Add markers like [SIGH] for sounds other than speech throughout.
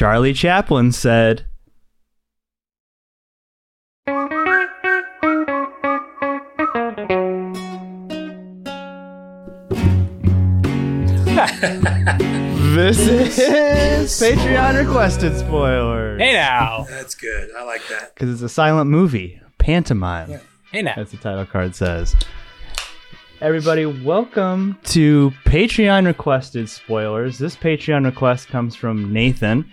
Charlie Chaplin said, [LAUGHS] This is Patreon requested spoiler. Hey now. That's good. I like that. Because it's a silent movie, pantomime, Hey now. as the title card says. Everybody, welcome to Patreon requested spoilers. This Patreon request comes from Nathan.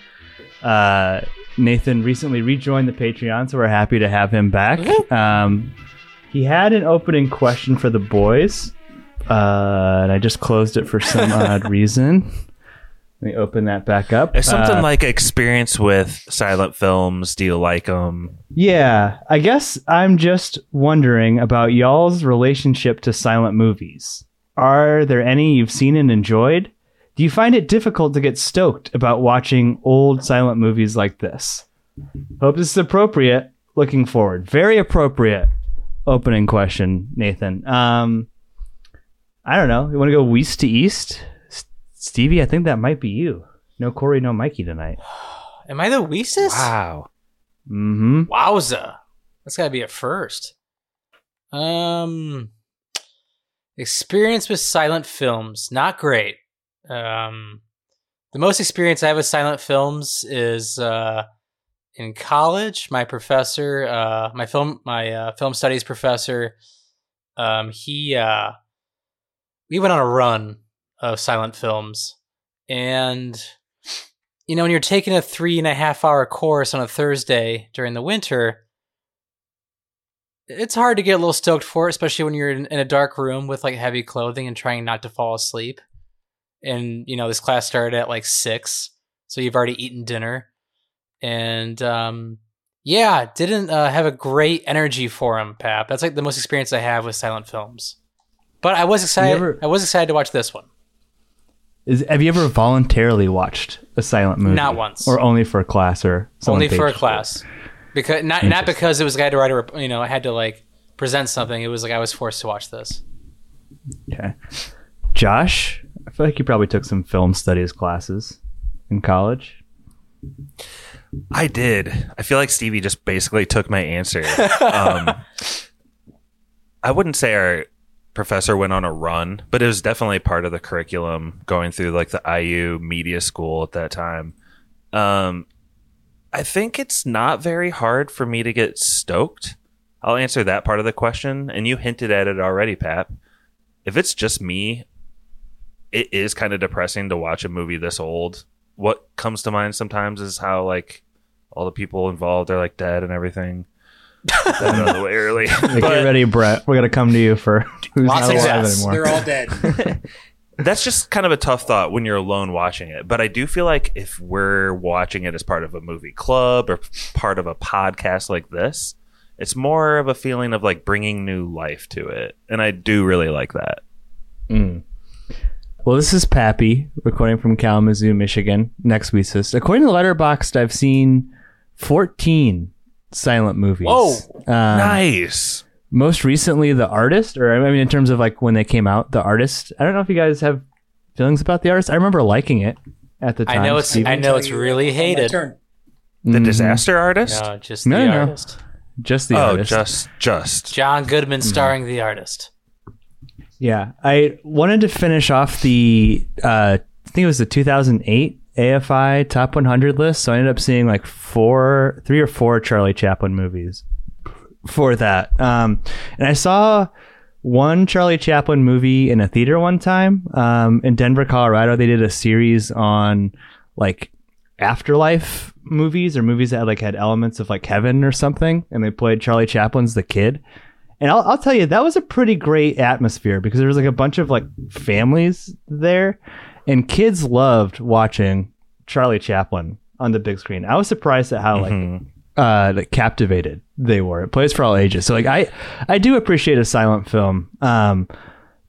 Uh, Nathan recently rejoined the Patreon, so we're happy to have him back. Um, he had an opening question for the boys, uh, and I just closed it for some [LAUGHS] odd reason. Let me open that back up. It's something Uh, like experience with silent films. Do you like them? Yeah, I guess I'm just wondering about y'all's relationship to silent movies. Are there any you've seen and enjoyed? Do you find it difficult to get stoked about watching old silent movies like this? Hope this is appropriate. Looking forward. Very appropriate opening question, Nathan. Um, I don't know. You want to go west to east? S- Stevie, I think that might be you. No Corey, no Mikey tonight. [SIGHS] Am I the Weesis? Wow. Mm-hmm. Wowza. That's gotta be a first. Um experience with silent films. Not great. Um the most experience I have with silent films is uh in college. My professor, uh my film my uh, film studies professor, um he uh we went on a run of silent films and you know, when you're taking a three and a half hour course on a Thursday during the winter, it's hard to get a little stoked for it, especially when you're in, in a dark room with like heavy clothing and trying not to fall asleep. And, you know, this class started at like six, so you've already eaten dinner. And, um, yeah, didn't uh, have a great energy for him, Pap. That's like the most experience I have with silent films. But I was excited. ever- I was excited to watch this one. Is have you ever voluntarily watched a silent movie? Not once. or only for a class, or only for a class because not not because it was a guy to write a you know I had to like present something. It was like I was forced to watch this. Okay, Josh, I feel like you probably took some film studies classes in college. I did. I feel like Stevie just basically took my answer. um, [LAUGHS] I wouldn't say our professor went on a run, but it was definitely part of the curriculum going through like the IU media school at that time. Um, I think it's not very hard for me to get stoked. I'll answer that part of the question, and you hinted at it already, Pat. If it's just me, it is kind of depressing to watch a movie this old. What comes to mind sometimes is how like all the people involved are like dead and everything. Got out of the way early. [LAUGHS] Like, [LAUGHS] But- get ready, Brett. We're gonna come to you for who's not alive deaths. anymore. They're all dead. [LAUGHS] that's just kind of a tough thought when you're alone watching it. But I do feel like if we're watching it as part of a movie club or part of a podcast like this, it's more of a feeling of like bringing new life to it. And I do really like that. Mm. Well, this is Pappy recording from Kalamazoo, Michigan. Next week, says according to Letterboxd, I've seen 14 silent movies. Whoa. Um, nice. most recently the artist or i mean in terms of like when they came out the artist i don't know if you guys have feelings about the artist i remember liking it at the time I know it's Steven. I know it's really hated. turn. The disaster artist? No, just No, the no, no. artist. just the oh, artist just just. John Goodman Mm-hmm. starring the artist. Yeah i wanted to finish off the uh i think it was the 2008 afi top 100 list so i ended up seeing like four three or four charlie chaplin movies for that um and i saw one Charlie Chaplin movie in a theater one time um, in Denver, Colorado. They did a series on like afterlife movies or movies that like had elements of like heaven or something, and they played Charlie Chaplin's The Kid. And I'll, I'll tell you, that was a pretty great atmosphere because there was like a bunch of like families there, and kids loved watching Charlie Chaplin on the big screen. I was surprised at how like Mhm. uh like captivated they were. It plays for all ages. So like I I do appreciate a silent film. Um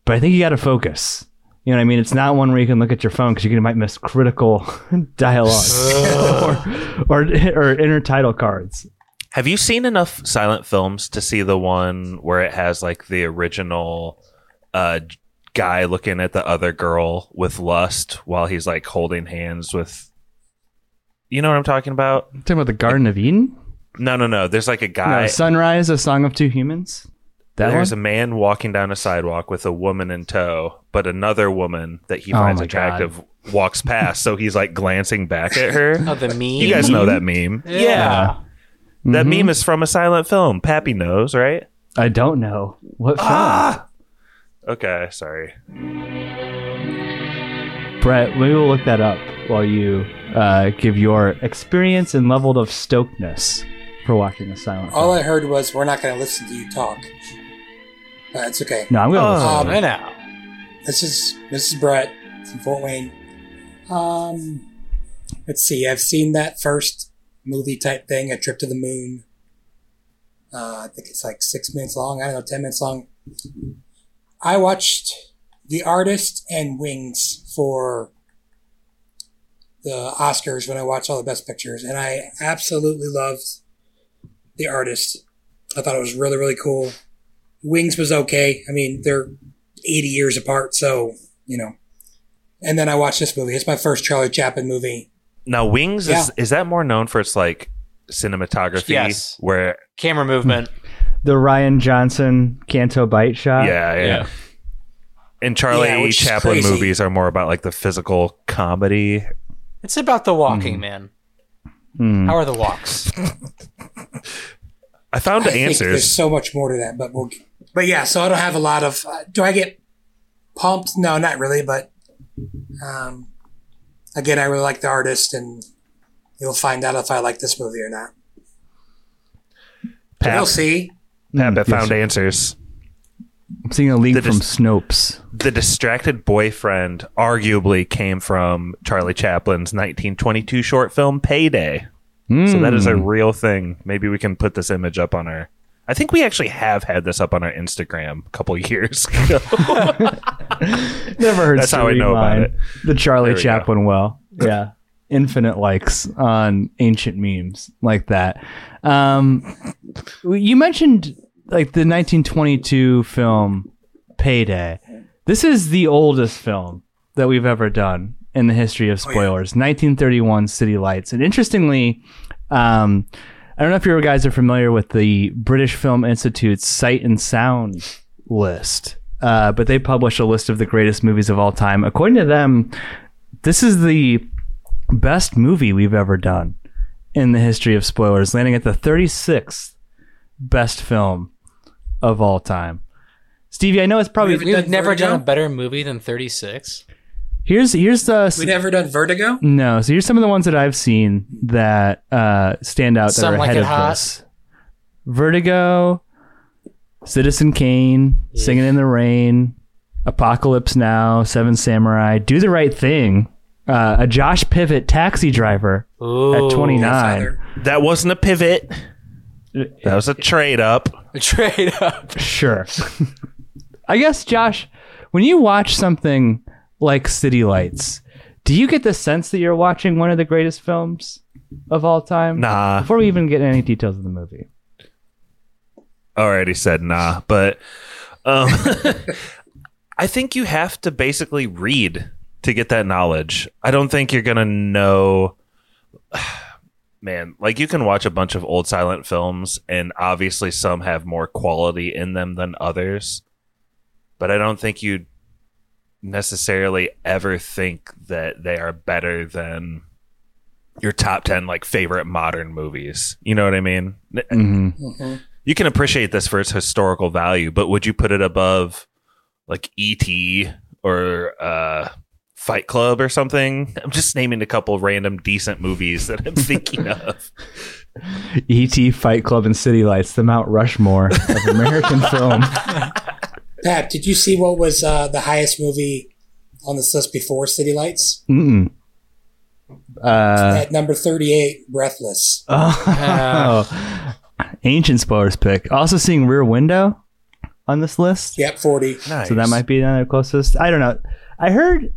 but I think you got to focus. You know what I mean? It's not one where you can look at your phone because you can- might miss critical [LAUGHS] dialogue [LAUGHS] or, or or intertitle cards. Have you seen enough silent films to see the one where it has like the original uh, guy looking at the other girl with lust while he's like holding hands with You know what I'm talking about? Talking about the Garden of Eden? No, no, no. There's like a guy. No, Sunrise, a song of two humans. That there's one? a man walking down a sidewalk with a woman in tow, but another woman that he Oh finds my attractive walks past. So he's like glancing back at her. Oh, the meme. You guys know that meme. Yeah. That Mhm. meme is from a silent film. Pappy knows, right? I don't know what film. Ah! Okay, sorry. Brett, maybe we'll look that up while you uh, give your experience and level of stokedness for watching a silent All film. I heard was, "We're not going to listen to you talk." That's okay. no, I'm going to Oh. listen. Um, I know. This is this is Brett from Fort Wayne. Um, let's see. I've seen that first movie type thing, A Trip to the Moon. Uh, I think it's like six minutes long. I don't know, ten minutes long. I watched The Artist and Wings for the Oscars when I watched all the Best Pictures, and I absolutely loved The Artist. I thought it was really really cool. Wings was okay. I mean, they're 80 years apart, so, you know. And then I watched this movie. It's my first Charlie Chaplin movie. Now, Wings is Yeah. is that more known for its like cinematography? Yes. Where Camera movement. The Rian Johnson Canto Bight shot. yeah, yeah. Yeah. And Charlie Yeah, Chaplin movies are more about like the physical comedy. It's about the walking, man. Hmm. How are the walks? [LAUGHS] I found the I think there's so much more to that, but we'll. But yeah, so I don't have a lot of. Uh, do I get pumped? No, not really. But um, again, I really like the artist, and you'll find out if I like this movie or not. So Pap, we'll see. Pap, I Yes, found sir. answers. I'm seeing a leak The from dis- Snopes. The distracted boyfriend arguably came from Charlie Chaplin's 1922 short film Payday. So that is a Hmm. real thing. Maybe we can put this image up on our. I think we actually have had this up on our Instagram a couple [LAUGHS] years ago. [LAUGHS] Never heard That's how I know about it. The Charlie we Chaplin well. Yeah. Infinite likes on ancient memes like that. Um, you mentioned like the 1922 film Payday. This is the oldest film that we've ever done in the history of Oh, yeah. spoilers. 1931 City Lights. And interestingly, um, I don't know if you guys are familiar with the British Film Institute's Sight and Sound list, uh, but they publish a list of the greatest movies of all time. According to them, this is the best movie we've ever done in the history of spoilers, landing at the 36th best film of all time. Stevie, I know it's probably We've We've never done a better movie than 36. Here's here's the We never done Vertigo. No, so here's some of the ones that I've seen that uh, stand out that Some are Like ahead It of Hot. this. Vertigo, Citizen Kane, Singing in the Rain, Apocalypse Now, Seven Samurai, Do the Right Thing, uh, a Josh Pivot taxi driver Ooh. at 29. Father. that wasn't a pivot. That was a trade up. A trade up. Sure. [LAUGHS] I guess, Josh, when you watch something like City Lights, do you get the sense that you're watching one of the greatest films of all time? Nah. Before we even get any details of the movie. already said nah, but um, [LAUGHS] I think you have to basically read to get that knowledge. I don't think you're gonna know. [SIGHS] Man, like you can watch a bunch of old silent films, and obviously some have more quality in them than others. But I don't think you'd necessarily ever think that they are better than your top 10 like favorite modern movies. You know what I mean? hmm Mhm. you can appreciate this for its historical value, but would you put it above like E.T. or uh, Fight Club or something? I'm just naming a couple random decent movies that I'm thinking [LAUGHS] of. E.T., Fight Club, and City Lights, the Mount Rushmore of American [LAUGHS] film. [LAUGHS] Pat, did you see what was uh, the highest movie on this list before City Lights? Mm-mm. Uh, At number 38, Breathless. [LAUGHS] oh, ancient spoilers pick. Also seeing Rear Window on this list. Yep, 40. Nice. So that might be another closest. I don't know. I heard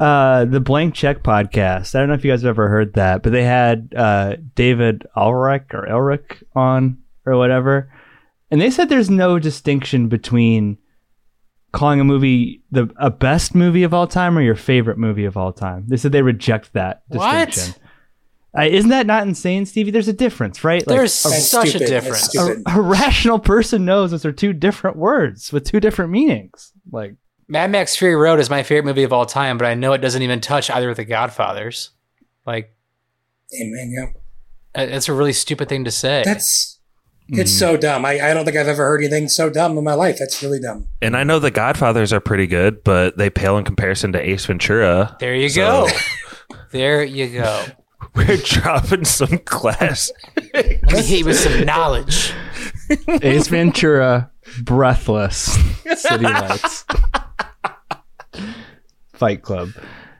uh, the Blank Check podcast. I don't know if you guys have ever heard that, but they had uh, David Ulrich or Elric on or whatever, and they said there's no distinction between calling a movie the a best movie of all time or your favorite movie of all time. They said they reject that What? distinction. Uh, isn't that not insane, Stevie? There's a difference, right? Like, There's That's such stupid. a difference. a, a rational person knows those are two different words with two different meanings. Like, Mad Max Fury Road is my favorite movie of all time, but I know it doesn't even touch either of the Godfathers. Like, Amen. Yeah. that's a really stupid thing to say. That's it's mm. so dumb. I, I don't think I've ever heard anything so dumb in my life. That's really dumb. And I know the Godfathers are pretty good, but they pale in comparison to Ace Ventura. there you So- go. there you go. [LAUGHS] We're dropping some class. Let me hit some knowledge. Ace Ventura, Breathless, City Lights, [LAUGHS] Fight Club.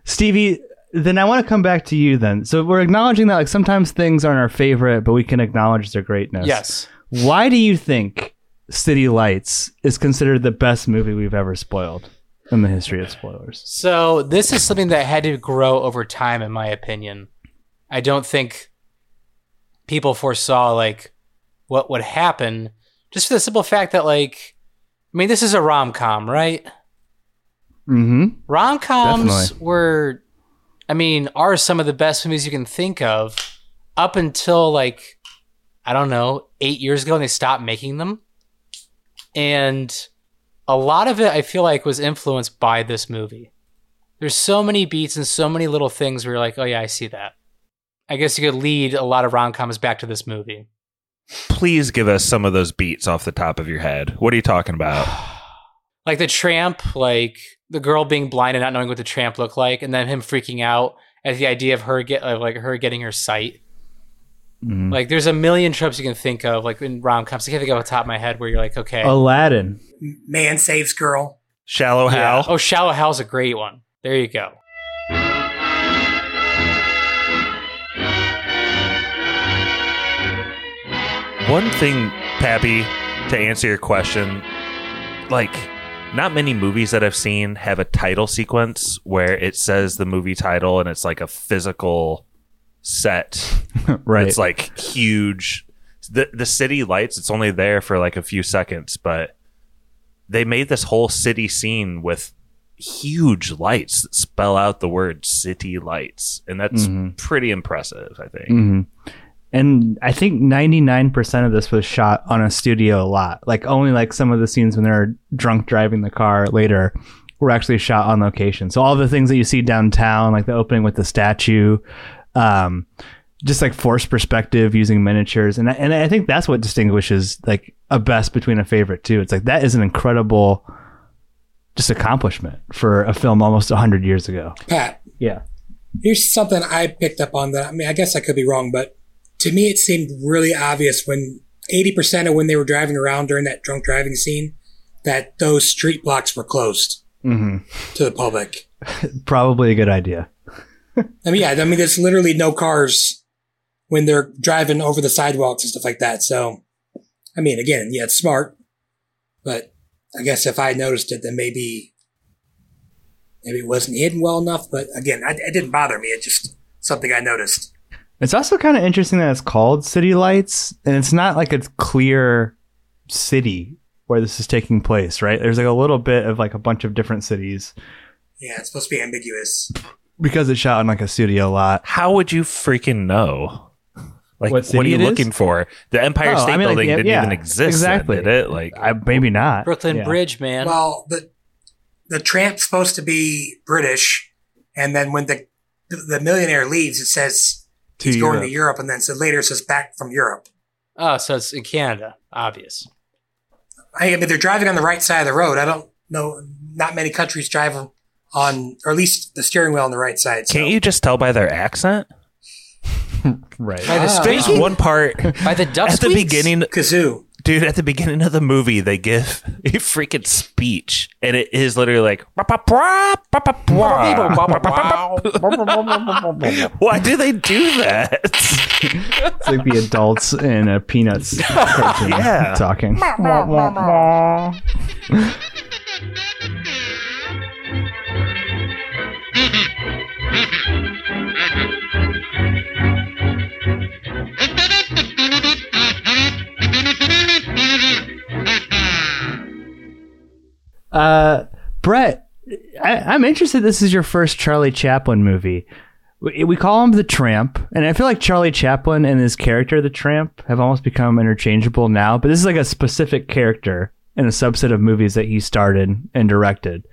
Stevie, then I want to come back to you then. So we're acknowledging that like sometimes things aren't our favorite, but we can acknowledge their greatness. Yes. Why do you think City Lights is considered the best movie we've ever spoiled in the history of spoilers? So this is something that had to grow over time, in my opinion. I don't think people foresaw like what would happen, just for the simple fact that like, I mean, this is a rom com, right? Mm-hmm. Rom coms were, I mean, are some of the best movies you can think of up until like, I don't know, eight years ago, and they stopped making them. And a lot of it, I feel like, was influenced by this movie. There's so many beats and so many little things where you're like, oh, yeah, I see that. I guess you could lead a lot of rom coms back to this movie. Please give us some of those beats off the top of your head. What are you talking about? [SIGHS] like the tramp, like the girl being blind and not knowing what the tramp looked like, and then him freaking out at the idea of her get of like her getting her sight. Mhm. Like there's a million tropes you can think of, like in rom coms. I can't think of off the top of my head where you're like, okay, Aladdin. Man saves girl. Shallow yeah. Hal? oh, Shallow Hal's a great one. There you go. One thing, Pappy, to answer your question, like, not many movies that I've seen have a title sequence where it says the movie title and it's like a physical set. [LAUGHS] right. It's like huge. The the city lights. It's only there for like a few seconds, but they made this whole city scene with huge lights that spell out the word "city lights," and that's Mhm. pretty impressive. I think. hmm And I think 99% of this was shot on a studio lot. Like only like some of the scenes when they're drunk driving the car later were actually shot on location. So all the things that you see downtown, like the opening with the statue, um, just like forced perspective using miniatures. And I, and I think that's what distinguishes like a best between a favorite too. It's like that is an incredible just accomplishment for a film almost 100 years ago. Pat, Yeah. here's something I picked up on that. I mean, I guess I could be wrong, but to me, it seemed really obvious when 80% of when they were driving around during that drunk driving scene that those street blocks were closed hmm to the public. [LAUGHS] Probably a good idea. I mean, yeah, I mean, there's literally no cars when they're driving over the sidewalks and stuff like that. So, I mean, again, yeah, it's smart, but I guess if I noticed it, then maybe, maybe it wasn't hidden well enough. But again, I, it didn't bother me. It's just something I noticed. It's also kind of interesting that it's called City Lights, and it's not like a clear city where this is taking place, right? There's like a little bit of like a bunch of different cities Yeah, it's supposed to be ambiguous. because it's shot in like a studio lot. How would you freaking know? Like, What what, are you it is? looking for? The Empire Oh, State I mean, Building yeah, didn't yeah, even exist. exactly. Then, did it? Like, I, maybe not. Brooklyn Yeah. Bridge, man. Well, the the tramp's supposed to be British, and then when the the millionaire leaves, it says To he's going to Europe, and then so later it says back from Europe. oh, so it's in Canada, obvious. I mean, they're driving on the right side of the road. I don't know. Not many countries drive on, or at least the steering wheel on the right side. So. can't you just tell by their accent? [LAUGHS] Right. By the Ah. There's one part by the duck at the beginning, Kazoo? Dude. At the beginning of the movie, they give a freaking speech, and it is literally like, why do they do that? It's like the adults in a Peanuts cartoon Yeah. talking. Uh, Brett, I, I'm interested. This is your first Charlie Chaplin movie. we, we call him the Tramp, and I feel like Charlie Chaplin and his character, the Tramp, have almost become interchangeable now. But this is like a specific character in a subset of movies that he started and directed.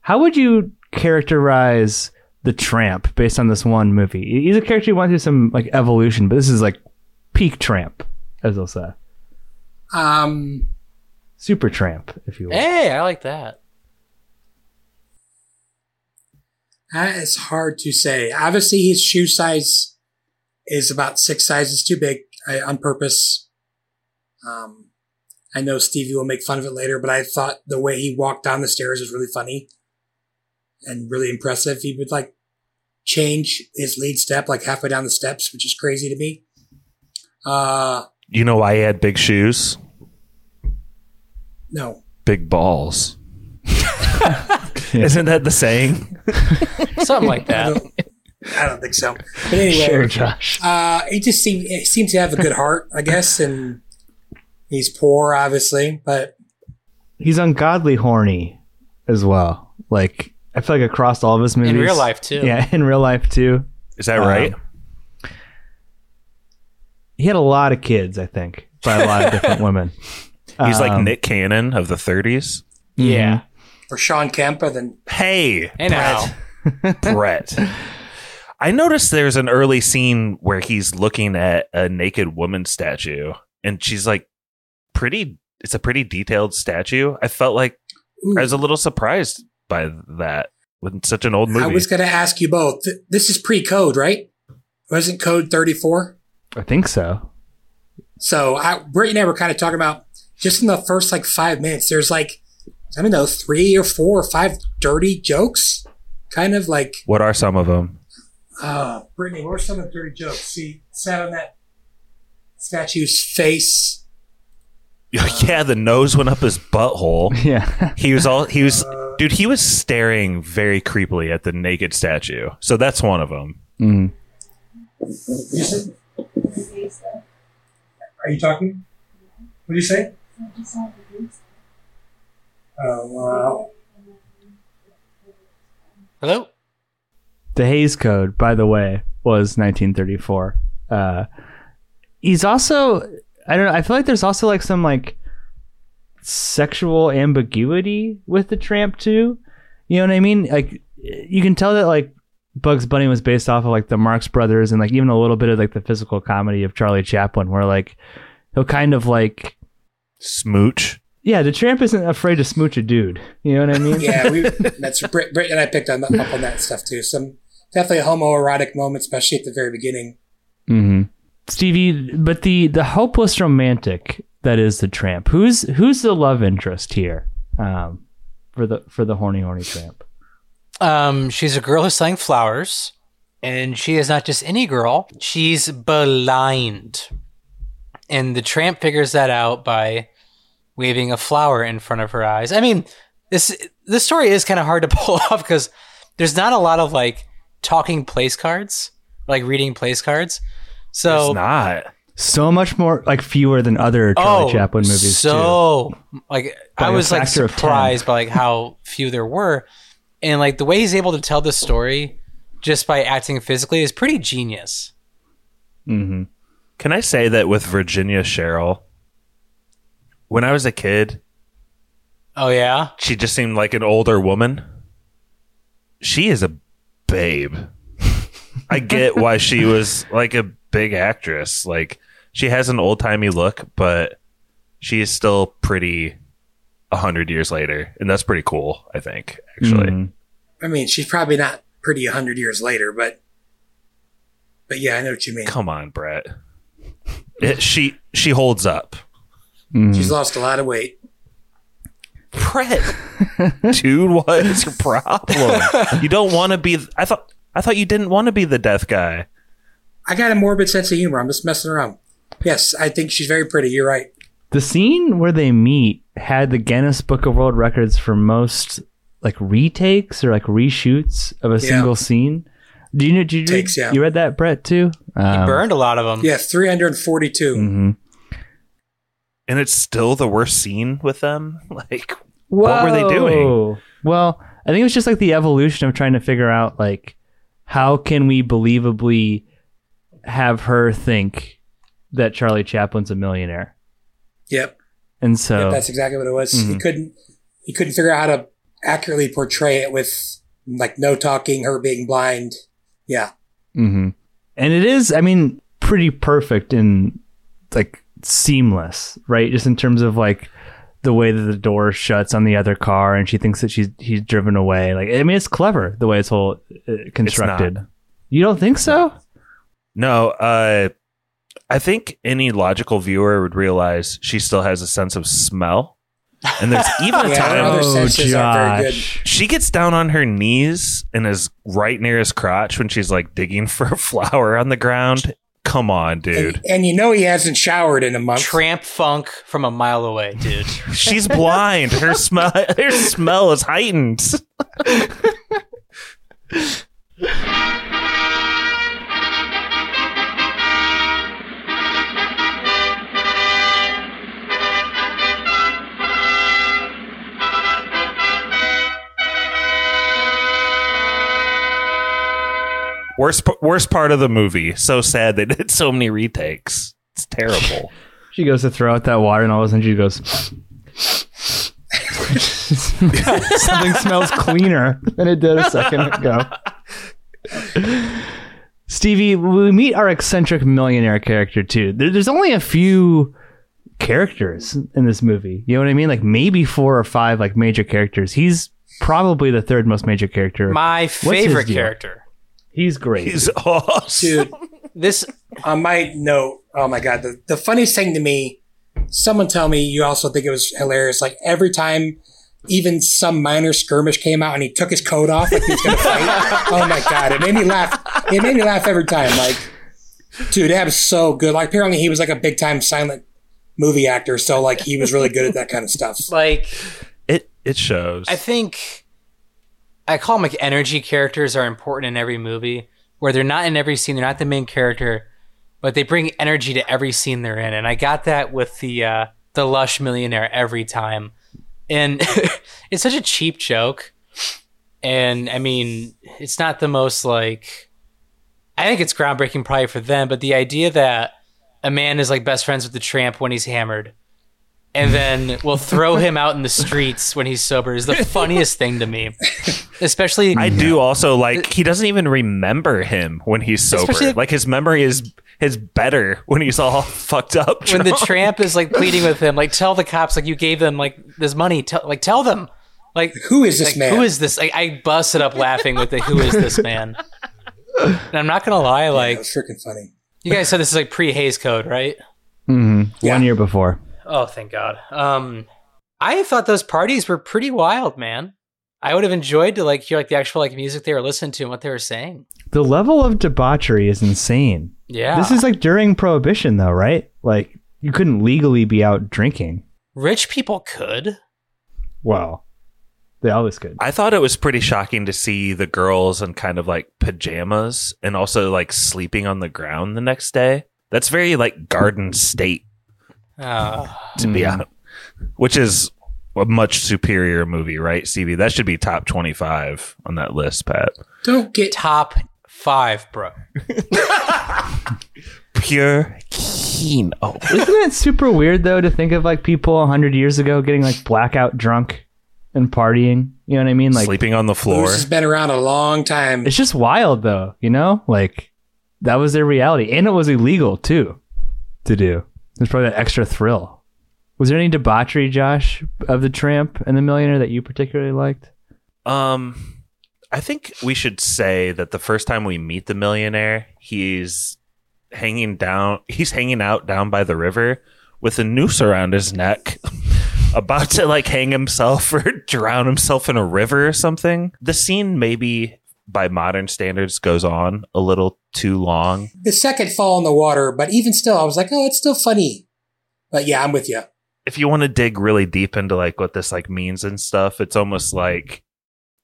How would you characterize the Tramp based on this one movie? He's a character who went through some like evolution, but this is like peak Tramp, as they'll say, Um, super Tramp, if you will. Hey, I like that. that is hard to say. Obviously, his shoe size is about six sizes too big I, on purpose. Um, I know Stevie will make fun of it later, but I thought the way he walked down the stairs was really funny and really impressive. He would like change his lead step like halfway down the steps, which is crazy to me. Uh, You know why he had big shoes? No, Big balls. Isn't that the saying? [LAUGHS] Something like I that. don't, I don't think so. But anyway, Sure, Josh. Uh, he just seemed he seems to have a good heart, I guess, and he's poor, obviously. But He's ungodly horny as well. Like I feel like across all of his movies, In real life too. Yeah, in real life too. Is that right? He had a lot of kids, I think, by a lot of different [LAUGHS] women. He's like Um, Nick Cannon of the 30s. Yeah. or Shawn Kemp, then Hey, Hey [LAUGHS] now. [LAUGHS] Brett. I noticed there's an early scene where he's looking at a naked woman statue, and she's like pretty. It's a pretty detailed statue. I felt like ooh, I was a little surprised by that with such an old movie. I was going to ask you both. Th- This is pre-code, right? Wasn't code thirty four? I think so. So I, Britt and I were kind of talking about just in the first like five minutes. There's like I don't know three or four or five dirty jokes, kind of like what are some of them? Uh, Brittany, what are some of the dirty jokes? She sat on that statue's face. [LAUGHS] yeah, the nose went up his butthole. [LAUGHS] Yeah. He was all he was, Uh, dude. He was staring very creepily at the naked statue. So that's one of them. Mm. You Are you talking? What do you say? Oh, wow. Hello? The Hays Code, by the way, was 1934. Uh, he's also, I don't know. I feel like there's also like some like sexual ambiguity with the Tramp too. You know what I mean? Like you can tell that like Bugs Bunny was based off of like the Marx Brothers and like even a little bit of like the physical comedy of Charlie Chaplin, where like he'll kind of like Smooch. yeah, the Tramp isn't afraid to smooch a dude. You know what I mean? Yeah, we, [LAUGHS] that's Britt, Britt and I picked on, up on that stuff too. Some definitely a homoerotic moment, especially at the very beginning. Mm-hmm. Stevie, but the the hopeless romantic that is the tramp. Who's who's the love interest here? Um, for the for the horny horny tramp. Um, she's a girl who's selling flowers, and she is not just any girl. She's blind, and the tramp figures that out by waving a flower in front of her eyes. I mean, this this story is kind of hard to [LAUGHS] pull off because there's not a lot of like talking place cards, like reading place cards. So it's not. So much more like fewer than other Charlie Chaplin movies too. Oh, So like By I was like factor of 10. surprised by like how few there were, and like the way he's able to tell this story just by acting physically is pretty genius. Mm-hmm. Can I say that with Virginia Cherrill? When I was a kid, Oh yeah, she just seemed like an older woman. She is a babe. [LAUGHS] I get why she was like a big actress. Like she has an old timey look, but she is still pretty a hundred years later, and that's pretty cool. I think actually. Mhm. I mean, she's probably not pretty a hundred years later, but but yeah, I know what you mean. Come on, Brett. It, she she holds up. Mhm. She's lost a lot of weight. Brett, [LAUGHS] dude, what is your problem? You don't want to be. I thought I thought you didn't want to be the death guy. I got a morbid sense of humor. I'm just messing around. Yes, I think she's very pretty. You're right. The scene where they meet had the Guinness Book of World Records for most like retakes or like reshoots of a single scene. Do you know? Did you, Takes, yeah. you read that, Brett? Too. He Um, burned a lot of them. Yeah, 342. mhm. and it's still the worst scene with them. [LAUGHS] Like, what were they doing? Well, I think it was just like the evolution of trying to figure out like how can we believably have her think that Charlie Chaplin's a millionaire? Yep. And so Yep, that's exactly what it was. He Mhm. couldn't he couldn't figure out how to accurately portray it with like no talking, her being blind. Yeah. hmm And it is, I mean, pretty perfect and like seamless, right? Just in terms of like the way that the door shuts on the other car, and she thinks that she's he's driven away. Like, I mean, it's clever the way it's whole uh, constructed. You don't think so? No, uh, I think any logical viewer would realize she still has a sense of smell. And there's [LAUGHS] even a Yeah, time other oh, senses aren't good. she gets down on her knees and is right near his crotch when she's like digging for a flower on the ground. Come on, dude. And, and you know he hasn't showered in a month. Tramp funk from a mile away, dude. [LAUGHS] She's blind. Her smell her smell is heightened. [LAUGHS] Worst worst part of the movie. So sad they [LAUGHS] did so many retakes. It's terrible. [LAUGHS] She goes to throw out that water, and all of a sudden she goes. [LAUGHS] Something smells cleaner than it did a second ago. Stevie, we meet our eccentric millionaire character too. There's only a few characters in this movie. You know what I mean? Like maybe four or five like major characters. He's probably the third most major character. My favorite character. He's great. He's awesome. Dude, This on my note, oh my god, the, the funniest thing to me, someone tell me you also think it was hilarious. Like every time even some minor skirmish came out and he took his coat off like he was gonna fight. [LAUGHS] oh my god, it made me laugh. It made me laugh every time. Like, dude, that was so good. Like apparently he was like a big time silent movie actor, so like he was really good at that kind of stuff. like It it shows. I think I call them like energy characters are important in every movie where they're not in every scene, they're not the main character, but they bring energy to every scene they're in. And I got that with the uh, the lush millionaire every time. And [LAUGHS] it's such a cheap joke. And I mean, it's not the most like I think it's groundbreaking probably for them, but the idea that a man is like best friends with the tramp when he's hammered and then we'll throw him out in the streets when he's sober is the [LAUGHS] funniest thing to me. Especially I do also like he doesn't even remember him when he's sober. Especially- like his memory is is better when he's all [LAUGHS] fucked up. when the tramp is like pleading with him, like tell the cops like you gave them like this money, tell like tell them. Like Who is this like, man? who is this? Like, I busted up laughing with the who is this man? [LAUGHS] And I'm not gonna lie, like was freaking funny. you guys said this is like pre Hays Code, right? Mm-hmm. Yeah. One year before. Oh, thank God. Um, I thought those parties were pretty wild, man. I would have enjoyed to like hear like the actual like music they were listening to and what they were saying. The level of debauchery is insane. Yeah, This is like during Prohibition, though, right? Like you couldn't legally be out drinking. rich people could. Well, they always could. I thought it was pretty shocking to see the girls in kind of like pajamas and also like sleeping on the ground the next day. That's very like Garden State Uh, to be Mhm. out, which is a much superior movie, right, Stevie? That should be top twenty-five on that list, Pat. Don't get top five, bro. [LAUGHS] Pure keen. Oh, Isn't it super weird though to think of like people hundred years ago getting like blackout drunk and partying? You know what I mean? Like sleeping on the floor. Booze has been around a long time. it's just wild though. You know, like that was their reality, and it was illegal too to do. There's probably that extra thrill. Was there any debauchery, Josh, of the Tramp and the Millionaire that you particularly liked? Um, I think we should say that the first time we meet the millionaire, he's hanging down. He's hanging out down by the river with a noose around his neck, [LAUGHS] about to like hang himself [LAUGHS] or drown himself in a river or something. The scene, maybe by modern standards, goes on a little too long. The second fall in the water, but even still, I was like, oh, it's still funny. But yeah, I'm with you. if you want to dig really deep into like what this like means and stuff, it's almost like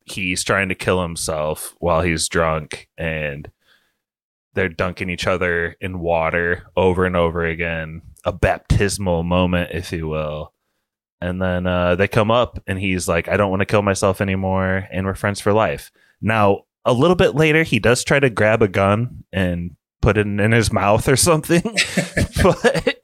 he's trying to kill himself while he's drunk and they're dunking each other in water over and over again. A baptismal moment, if you will. And then uh, they come up and he's like, I don't want to kill myself anymore and we're friends for life. Now, a little bit later, he does try to grab a gun and put it in his mouth or something. [LAUGHS] but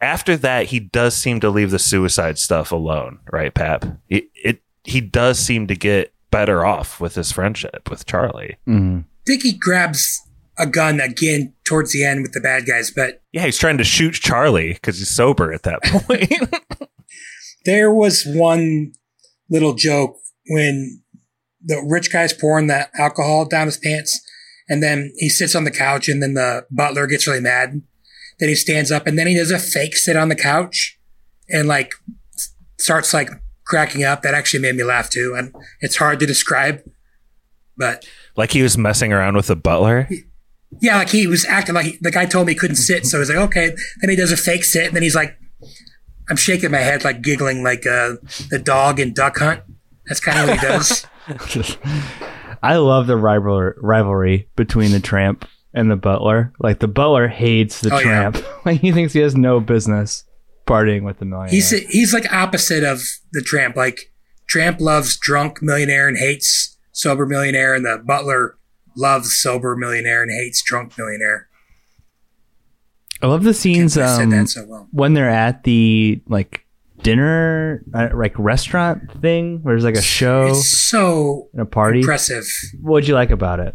after that, he does seem to leave the suicide stuff alone, right, Pap? It, it he does seem to get better off with his friendship with Charlie. Mhm. think he grabs a gun again towards the end with the bad guys, but Yeah, he's trying to shoot Charlie because he's sober at that point. [LAUGHS] there was one little joke when the rich guy's pouring that alcohol down his pants and then he sits on the couch and then the butler gets really mad. Then he stands up and then he does a fake sit on the couch and like starts like cracking up. That actually made me laugh too. And it's hard to describe, but like he was messing around with the butler. yeah, like he was acting like he, the guy told me he couldn't sit. So he's like, okay. Then he does a fake sit and then he's like, I'm shaking my head, like giggling like uh, the dog in Duck Hunt. That's kind of what he does. [LAUGHS] I love the rivalry rivalry between the tramp and the butler. Like the butler hates the Oh, yeah. tramp. [LAUGHS] like he thinks he has no business partying with the millionaire. He's he's like opposite of the tramp. Like tramp loves drunk millionaire and hates sober millionaire, and the butler loves sober millionaire and hates drunk millionaire. I love the scenes um, that so well. when they're at the like dinner uh, like restaurant thing where there's like a show It's so and a party. impressive. What'd you like about it?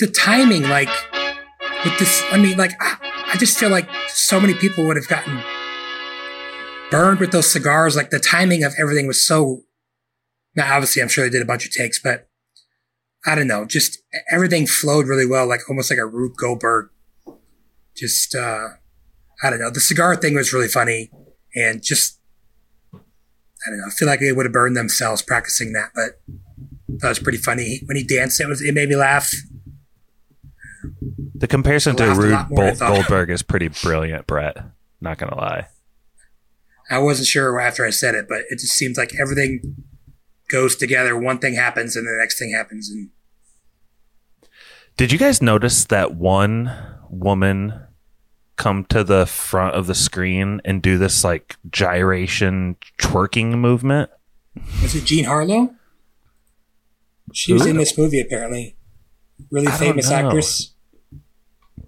the timing, like with this, I mean, like I, I just feel like so many people would have gotten burned with those cigars. Like the timing of everything was so. Now, obviously, I'm sure they did a bunch of takes, but I don't know. Just everything flowed really well, like almost like a Rube Goldberg. Just uh I don't know. The cigar thing was really funny, and just I don't know. I feel like they would have burned themselves practicing that, but that was pretty funny when he danced. It was it made me laugh. The comparison to Rube lot more than I Bol- Goldberg is pretty brilliant, Brett. Not gonna lie. I wasn't sure after I said it, but it just seems like everything goes together. One thing happens, and the next thing happens, and Did you guys notice that one woman come to the front of the screen and do this like gyration twerking movement? was it Jean Harlow? She was in this movie apparently. Really I famous actress.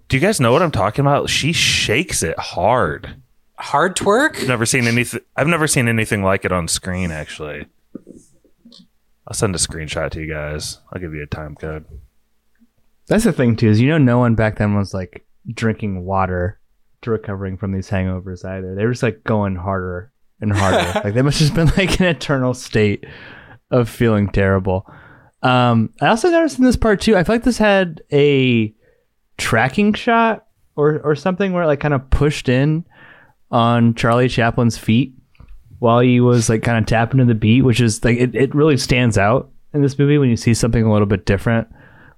Do you guys know what I'm talking about? She shakes it hard. Hard twerk? I've never seen anything. I've never seen anything like it on screen. Actually, I'll send a screenshot to you guys. I'll give you a time code. That's the thing too, is you know no one back then was like drinking water to recovering from these hangovers either. They were just like going harder and [LAUGHS] harder. like they must have just been like an eternal state of feeling terrible. Um, I also noticed in this part too, I feel like this had a tracking shot or or something where it like kind of pushed in on Charlie Chaplin's feet while he was like kind of tapping to the beat, which is like it, it really stands out in this movie when you see something a little bit different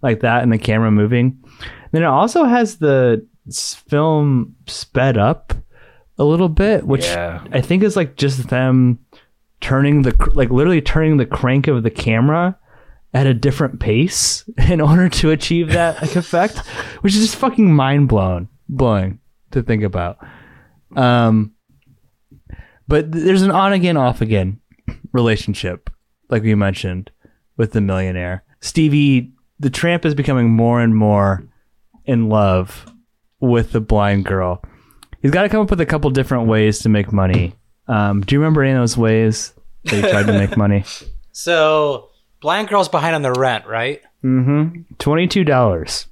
like that and the camera moving. Then it also has the film sped up a little bit, which Yeah. I think is like just them turning the like literally turning the crank of the camera at a different pace [LAUGHS] in order to achieve that like [LAUGHS] effect, which is just fucking mind blown blowing to think about. Um, but there's an on again, off again relationship, like we mentioned, with the millionaire. Stevie, the tramp is becoming more and more in love with the blind girl. He's got to come up with a couple different ways to make money. Um, do you remember any of those ways that he tried to make money? [LAUGHS] So, Blind Girl's behind on the rent, right? Mm-hmm. Twenty-two dollars.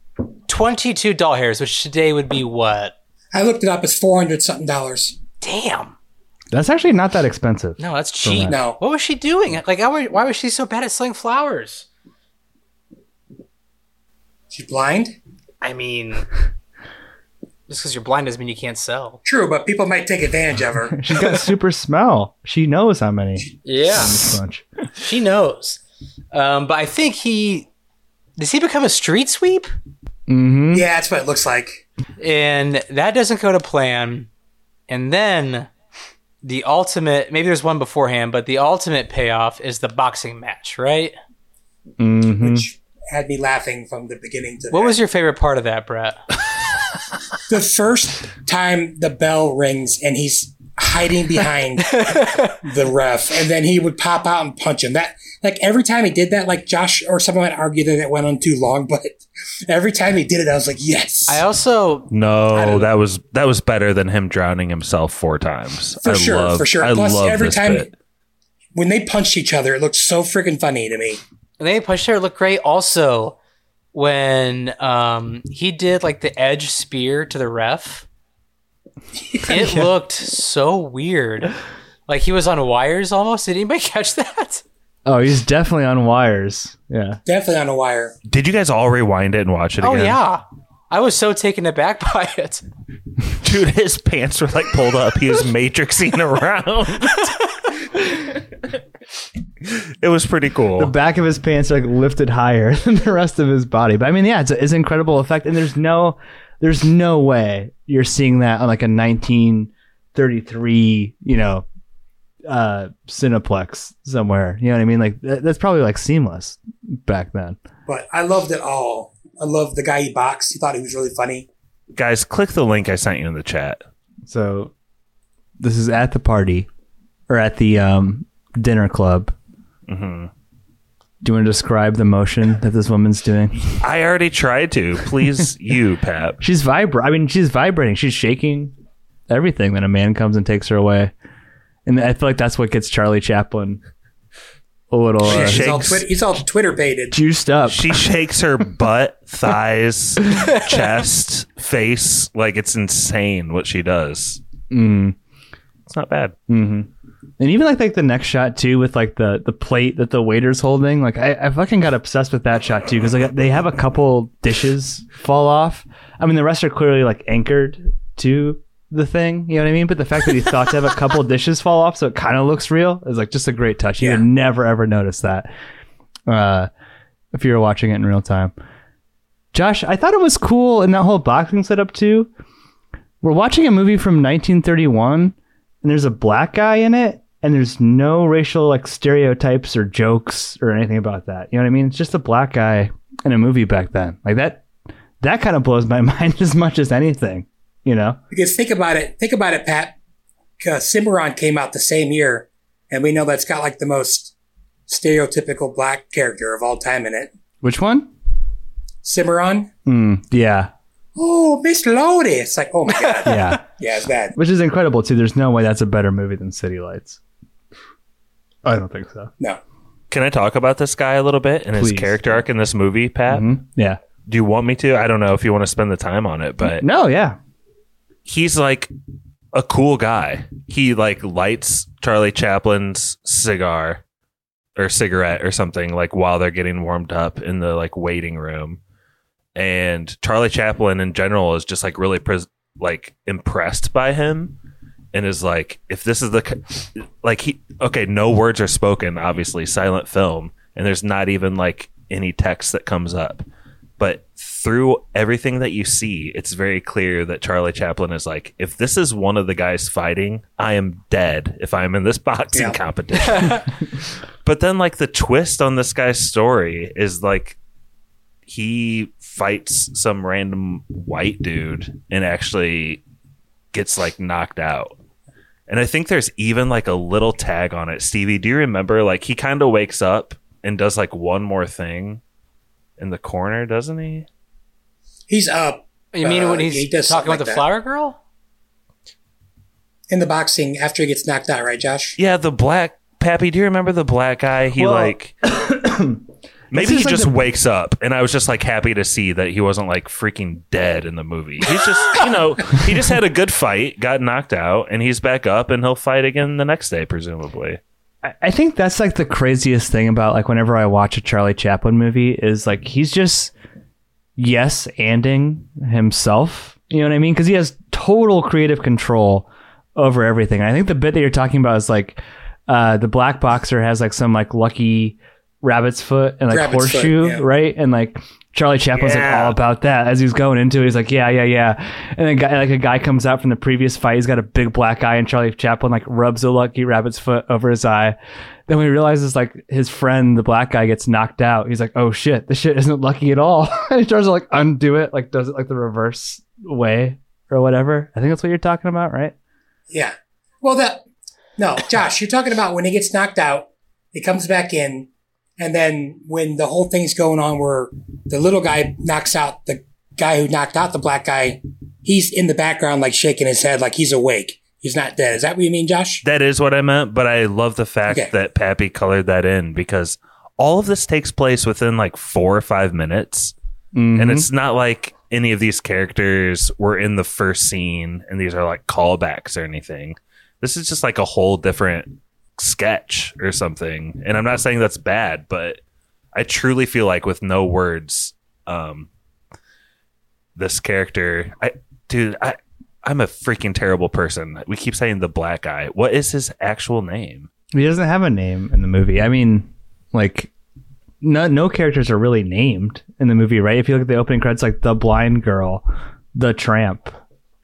22 doll hairs, which today would be what? I looked it up. It's four hundred something dollars. Damn. That's actually not that expensive. No, that's cheap. rent. No. What was she doing? Like, how, were- why was she so bad at selling flowers? She's blind. I mean, just because you're blind doesn't mean you can't sell. True, but people might take advantage of her. [LAUGHS] She's got super smell. She knows how many. Yeah, bunch. [LAUGHS] she knows. Um, but I think he does he become a street sweep, Mm-hmm. yeah, that's what it looks like. and that doesn't go to plan. And then the ultimate, maybe there's one beforehand, but the ultimate payoff is the boxing match, right? Mm-hmm. Which had me laughing from the beginning to What the was your favorite part of that, Brett? [LAUGHS] the first time the bell rings and he's hiding behind [LAUGHS] the ref, and then he would pop out and punch him. That like every time he did that, like Josh or someone might argue that it went on too long, but every time he did it, I was like, yes. I also No, don't that was that was better than him drowning himself four times. For I sure, love, for sure. I Plus, love every this time bit. when they punched each other, it looked so freaking funny to me. And they pushed her look great also when um he did like the edge spear to the ref. [LAUGHS] It looked so weird. Like he was on wires almost. Did anybody [LAUGHS] catch that? Oh, he's definitely on wires. Yeah. Definitely on a wire. Did you guys all rewind it and watch it Oh again? yeah. I was so taken aback [LAUGHS] by it. Dude, his pants were like pulled up. He was matrixing around. It was pretty cool. The back of his pants are like lifted higher [LAUGHS] than the rest of his body. But I mean, yeah, it's, a, it's an incredible effect, and there's no, there's no way you're seeing that on like a 1933, you know, uh, Cineplex somewhere. You know what I mean? Like that, that's probably like seamless back then. But I loved it all. I loved the guy he boxed. He thought he was really funny. Guys, click the link I sent you in the chat. So this is at the party or at the um, dinner club. Hmm Do you want to describe the motion that this woman's doing? I already tried to. Please, [LAUGHS] you, Pat. She's vibra. I mean, she's vibrating. She's shaking everything Then a man comes and takes her away. And I feel like that's what gets Charlie Chaplin a little Yeah, uh, he's, all shakes. twit- he's all Twitter baited. juiced up. She shakes her butt, thighs, [LAUGHS] chest, face like it's insane what she does. Mm, It's not bad. hmm And even like like the next shot too, with like the the plate that the waiter's holding. Like I, I fucking got obsessed with that shot too because like they have a couple dishes fall off. I mean, the rest are clearly like anchored to the thing. You know what I mean? But the fact that he thought to have a couple dishes fall off, so it kind of looks real, is like just a great touch. You Yeah. would never ever notice that uh, if you were watching it in real time. Josh, I thought it was cool in that whole boxing setup too. We're watching a movie from 1931 and there's a black guy in it and there's no racial like stereotypes or jokes or anything about that. You know what I mean? It's just a black guy in a movie back then. Like that that kind of blows my [LAUGHS] mind as much as anything, you know? Because think about it. Think about it, Pat. Uh, Cimarron came out the same year, and we know that's got like the most stereotypical black character of all time in it. Which one? Cimarron. Mm, yeah. Oh, Miss Lodi. It's like, oh my god. [LAUGHS] Yeah. yeah, it's bad. Which is incredible too. There's no way that's a better movie than City Lights. I don't think so. No. Can I talk about this guy a little bit and his Please. character arc in this movie, Pat? Mhm. Yeah. Do you want me to? I don't know if you want to spend the time on it, but No, yeah. he's like a cool guy. He like lights Charlie Chaplin's cigar or cigarette or something like while they're getting warmed up in the like waiting room. And Charlie Chaplin in general is just like really pres- like impressed by him and is like if this is the like he okay, no words are spoken, obviously silent film and there's not even like any text that comes up but through everything that you see, it's very clear that Charlie Chaplin is like, if this is one of the guys fighting, I am dead if I'm in this [LAUGHS] boxing Yeah. competition. [LAUGHS] but then, like, the twist on this guy's story is like, he fights some random white dude and actually gets like knocked out. And I think there's even like a little tag on it. Stevie, do you remember? Like, he kind of wakes up and does like one more thing in the corner, doesn't he? He's up You mean Uh, when he he's does talking something about the that. flower girl? in the boxing after he gets knocked out, right, Josh? Yeah, the black Pappy. Do you remember the black guy? He Well, like [COUGHS] maybe he like just the- wakes up, and I was just like happy to see that he wasn't like freaking dead in the movie. He's just you know [LAUGHS] he just had a good fight, got knocked out, and he's back up, and he'll fight again the next day, presumably. I- I think that's like the craziest thing about like whenever I watch a Charlie Chaplin movie is like he's just yes anding himself. You know what I mean? Because he has total creative control over everything. I think the bit that you're talking about is like uh, the black boxer has like some like lucky rabbit's foot and like Rabbit's foot, horseshoe, yeah. right? And like Charlie Chaplin's like all about that as he's going into it. He's like, yeah, yeah, yeah. And then guy, like a guy comes out from the previous fight. He's got a big black eye, and Charlie Chaplin like rubs a lucky rabbit's foot over his eye. Then when he realizes like his friend, the black guy, gets knocked out, he's like, oh shit, this shit isn't lucky at all. [LAUGHS] and he tries to like undo it, like does it like the reverse way or whatever. I think that's what you're talking about, right? Yeah. Well, that no, Josh, you're talking about when he gets knocked out, he comes back in, and then when the whole thing's going on, where the little guy knocks out the guy who knocked out the black guy, he's in the background, like shaking his head, like he's awake. He's not dead. Is that what you mean, Josh? That is what I meant, but I love the fact Okay. that Pappy colored that in because all of this takes place within like four or five minutes. Mhm. And it's not like any of these characters were in the first scene and these are like callbacks or anything. This is just like a whole different sketch or something. And I'm not saying that's bad, but I truly feel like with no words, um, this character, I, dude, I, I'm a freaking terrible person. We keep saying the black guy. What is his actual name? he doesn't have a name in the movie. I mean, like no no characters are really named in the movie, right? If you look at the opening credits, like the blind girl, the tramp,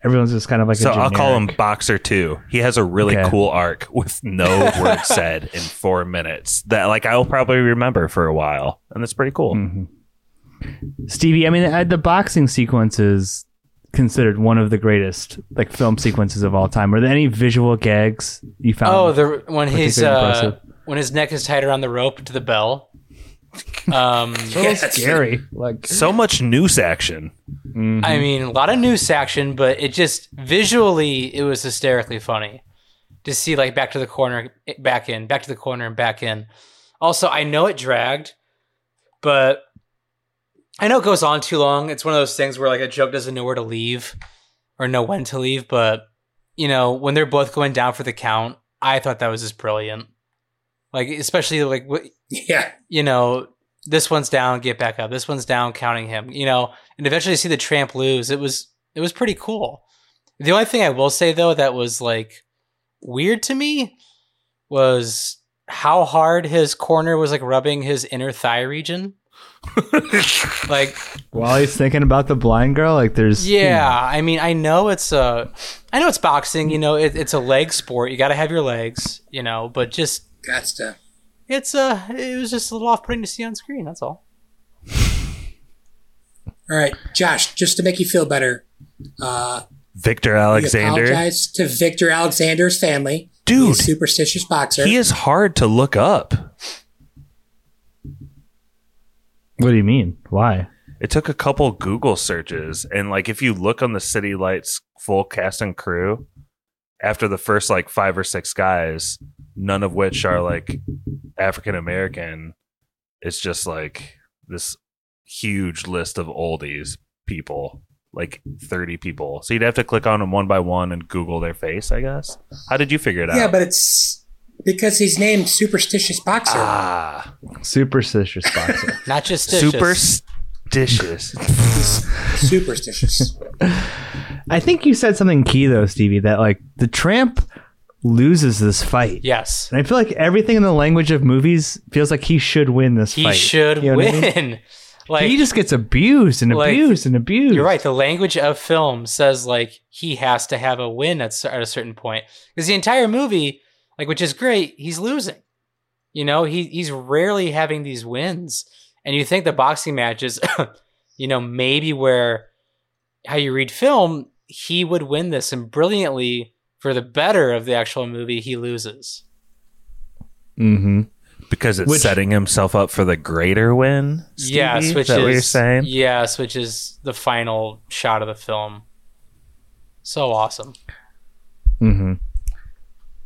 everyone's just kind of like. so I'll call him Boxer Two. He has a really Okay. cool arc with no [LAUGHS] word said in four minutes that like I'll probably remember for a while, and that's pretty cool. Mhm. Stevie. I mean, uh, the boxing sequence is considered one of the greatest like film sequences of all time. Were there any visual gags you found? Oh, the when his uh, when his neck is tied around the rope to the bell. Um, a little Yeah, scary. Like, So much noose action. mhm. I mean, a lot of noose action, but it just visually it was hysterically funny to see like back to the corner, back in, back to the corner, and back in. Also, I know it dragged, but I know it goes on too long. It's one of those things where like a joke doesn't know where to leave or know when to leave. But you know, when they're both going down for the count, I thought that was just brilliant. Like especially like wh- Yeah. you know, this one's down, get back up. This one's down, counting him. You know, and eventually see the tramp lose. It was it was pretty cool. The only thing I will say though that was like weird to me was how hard his corner was like rubbing his inner thigh region. [LAUGHS] like while he's thinking about the blind girl, like there's yeah, I mean, I know it's uh I know it's boxing. You know, it, it's a leg sport. You got to have your legs. You know, but just Gots to. It's uh it was just a little off putting to see on screen. That's all. All right, Josh, just to make you feel better, uh, Victor we Alexander. apologize to Victor Alexander's family. Dude, He's a superstitious boxer. He is hard to look up. What do you mean? Why? It took a couple Google searches, and like if you look on the City Lights full cast and crew, after the first like five or six guys, none of which are like African American, it's just like this huge list of oldies people, like thirty people. So you'd have to click on them one by one and Google their face. I guess. How did you figure it out? yeah, but it's because he's named superstitious boxer. ah, Superstitious boxer. [LAUGHS] Not just stitches. superstitious. superstitious. I think you said something key though, Stevie, that like the tramp loses this fight. Yes. And I feel like everything in the language of movies feels like he should win this He fight. should You know what I win. mean? [LAUGHS] Like he just gets abused and like, abused and abused. you're right. The language of film says like he has to have a win at, cer- at a certain point because the entire movie, like which is great, he's losing. You know, he he's rarely having these wins, and you think the boxing matches, [COUGHS] you know, maybe where how you read film, he would win this, and brilliantly for the better of the actual movie, he loses. Mm-hmm. because it's Which- setting himself up for the greater win. Stevie? yes, is which that is what you're saying? yes, which is the final shot of the film. So awesome. Mm-hmm.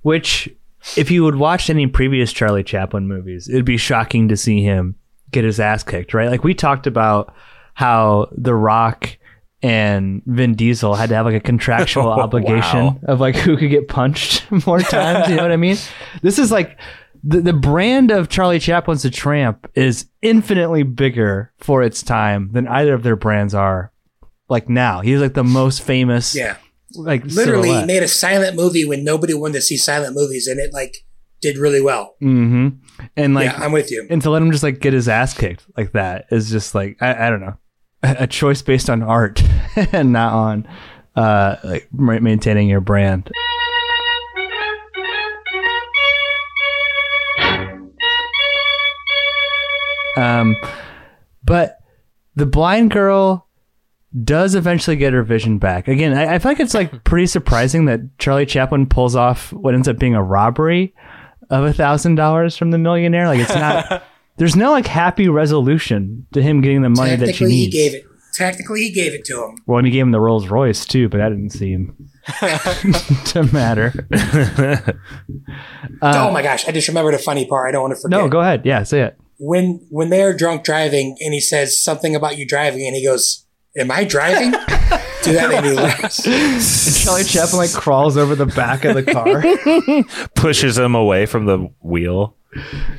Which, if you would watch any previous Charlie Chaplin movies, it'd be shocking to see him get his ass kicked, right? Like we talked about how The Rock and Vin Diesel had to have like a contractual [LAUGHS] Oh, obligation wow. of like who could get punched [LAUGHS] more times. you know what I mean? [LAUGHS] This is like the the brand of Charlie Chaplin's The Tramp is infinitely bigger for its time than either of their brands are. Like now, he's like the most famous. Yeah. Like Literally silhouette. made a silent movie when nobody wanted to see silent movies, and it like did really well. Mm-hmm. And like, yeah, I'm with you. and to let him just like get his ass kicked like that is just like I, I don't know, a choice based on art [LAUGHS] and not on uh like maintaining your brand. Um, but the blind girl does eventually get her vision back. Again, I, I feel like it's like pretty surprising that Charlie Chaplin pulls off what ends up being a robbery of a thousand dollars from the millionaire. Like it's not. [LAUGHS] there's no like happy resolution to him getting the money that she Technically, he gave it. Technically, he gave it to him. Well, and he gave him the Rolls Royce too, but that didn't seem [LAUGHS] to matter. [LAUGHS] Uh, oh my gosh! I just remembered a funny part. I don't want to forget. no, go ahead. Yeah, say it. when when they're drunk driving and he says something about you driving and he goes, "Am I driving?" [LAUGHS] Dude, that made me laugh. Charlie Chaplin like crawls over the back of the car. Pushes him away from the wheel.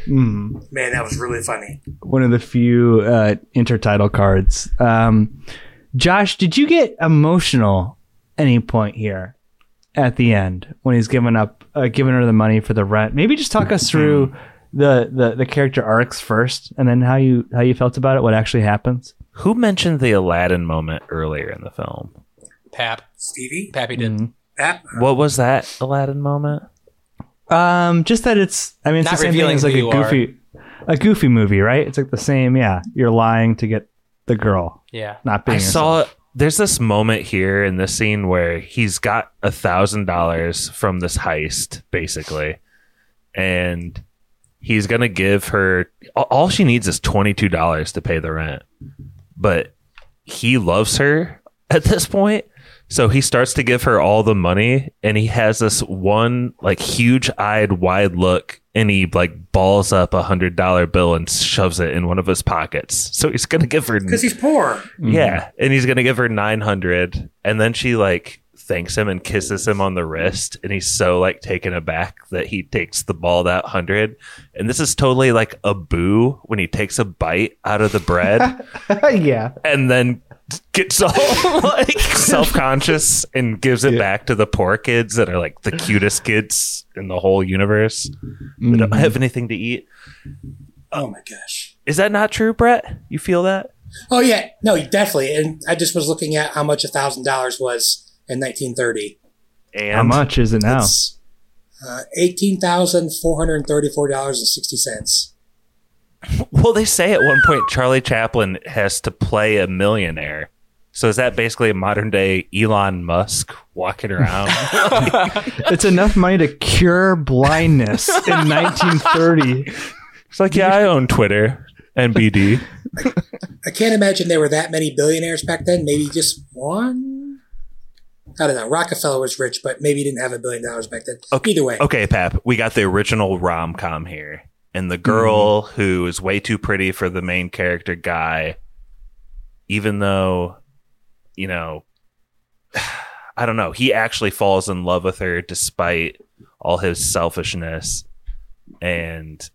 Mm. Man, that was really funny. one of the few uh, intertitle cards. Um, Josh, did you get emotional any point here at the end when he's giving up, uh, giving her the money for the rent? Maybe just talk us through the, the the character arcs first, and then how you how you felt about it, what actually happens. Who mentioned the Aladdin moment earlier in the film? Pap. Stevie, Pappy did. Mhm. Pap, What was that Aladdin moment? Um, just that it's. I mean, it's Not the same thing revealing as like who a you are. goofy, a goofy movie, right? It's like the same. Yeah, you're lying to get the girl, Yeah. not being. I yourself. saw there's this moment here in this scene where he's got a thousand dollars from this heist, basically, and he's gonna give her all- all she needs is twenty two dollars to pay the rent, but he loves her at this point. So he starts to give her all the money and he has this one like huge eyed wide look and he like balls up a hundred dollar bill and shoves it in one of his pockets. So he's gonna give her because he's poor. yeah, and he's gonna give her nine hundred, and then she like thanks him and kisses him on the wrist, and he's so like taken aback that he takes the ball that hundred, and this is totally like a boo when he takes a bite out of the bread [LAUGHS] yeah. and then gets [LAUGHS] all like [LAUGHS] self conscious and gives it Yeah. back to the poor kids that are like the cutest kids in the whole universe. They Mm-hmm. don't have anything to eat. Oh my gosh. Is that not true, Brett? You feel that? Oh yeah, no, definitely. And I just was looking at how much a thousand dollars was in 1930. And How much is it now? It's uh, eighteen thousand four hundred thirty-four dollars and sixty cents. [LAUGHS] Well, they say at one point Charlie Chaplin has to play a millionaire. So is that basically a modern day Elon Musk walking around? [LAUGHS] It's enough money to cure blindness in [LAUGHS] 1930. it's like, yeah, I own Twitter and BD. I can't imagine there were that many billionaires back then. Maybe just one. I don't know. Rockefeller was rich, but maybe he didn't have a billion dollars back then. Okay, Either way, Okay, Pap, we got the original rom com here. And the girl who is way too pretty for the main character guy, even though, you know, [SIGHS] I don't know, he actually falls in love with her despite all his selfishness. And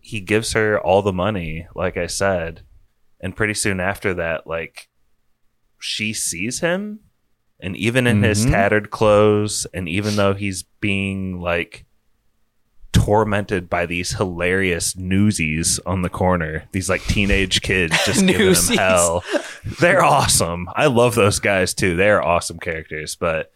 he gives her all the money, like I said. And pretty soon after that, like, she sees him. And even in his Mhm. tattered clothes, and even though he's being like tormented by these hilarious newsies on the corner, these like teenage kids [LAUGHS] just giving them hell. They're awesome. I love those guys too. They're awesome characters. But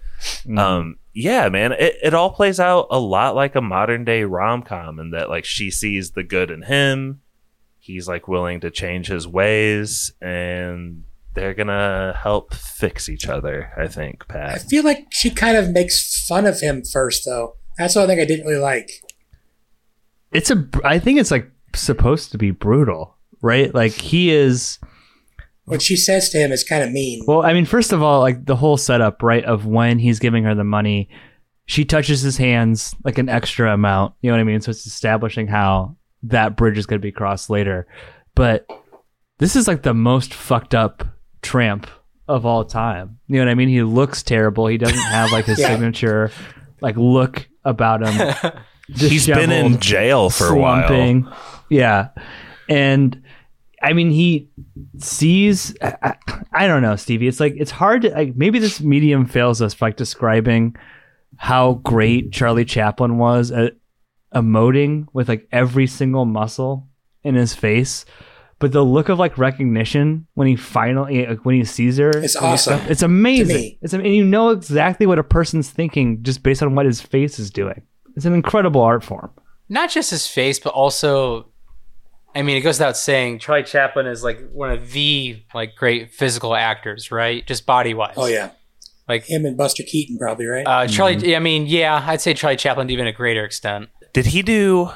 um yeah, man, it, it all plays out a lot like a modern day rom com in that like she sees the good in him. He's like willing to change his ways and they're gonna help fix each other, I think, Pat. I feel like she kind of makes fun of him first, though. That's what I think I didn't really like. It's a. I think it's like supposed to be brutal, right? Like he is. What she says to him is kind of mean. Well, I mean, first of all, like the whole setup, right, of when he's giving her the money, she touches his hands like an extra amount. You know what I mean? So it's establishing how that bridge is going to be crossed later. But this is like the most fucked up tramp of all time. You know what I mean? He looks terrible. He doesn't have like his [LAUGHS] Yeah. signature like look about him. [LAUGHS] He's been in jail for a while. Yeah. And I mean, he sees, I, I- I don't know, Stevie. It's like, it's hard to, like, maybe this medium fails us for like describing how great Charlie Chaplin was at emoting with like every single muscle in his face. But the look of like recognition when he finally, eh, like, when he sees her, It's awesome. It's amazing. It's and you know exactly what a person's thinking just based on what his face is doing. It's an incredible art form. Not just his face, but also I mean, it goes without saying, Charlie Chaplin is like one of the like great physical actors, right? Just body wise. Oh yeah, Like him and Buster Keaton probably right. uh, Charlie. I mean, yeah, I'd say Charlie Chaplin to even a greater extent. Did he do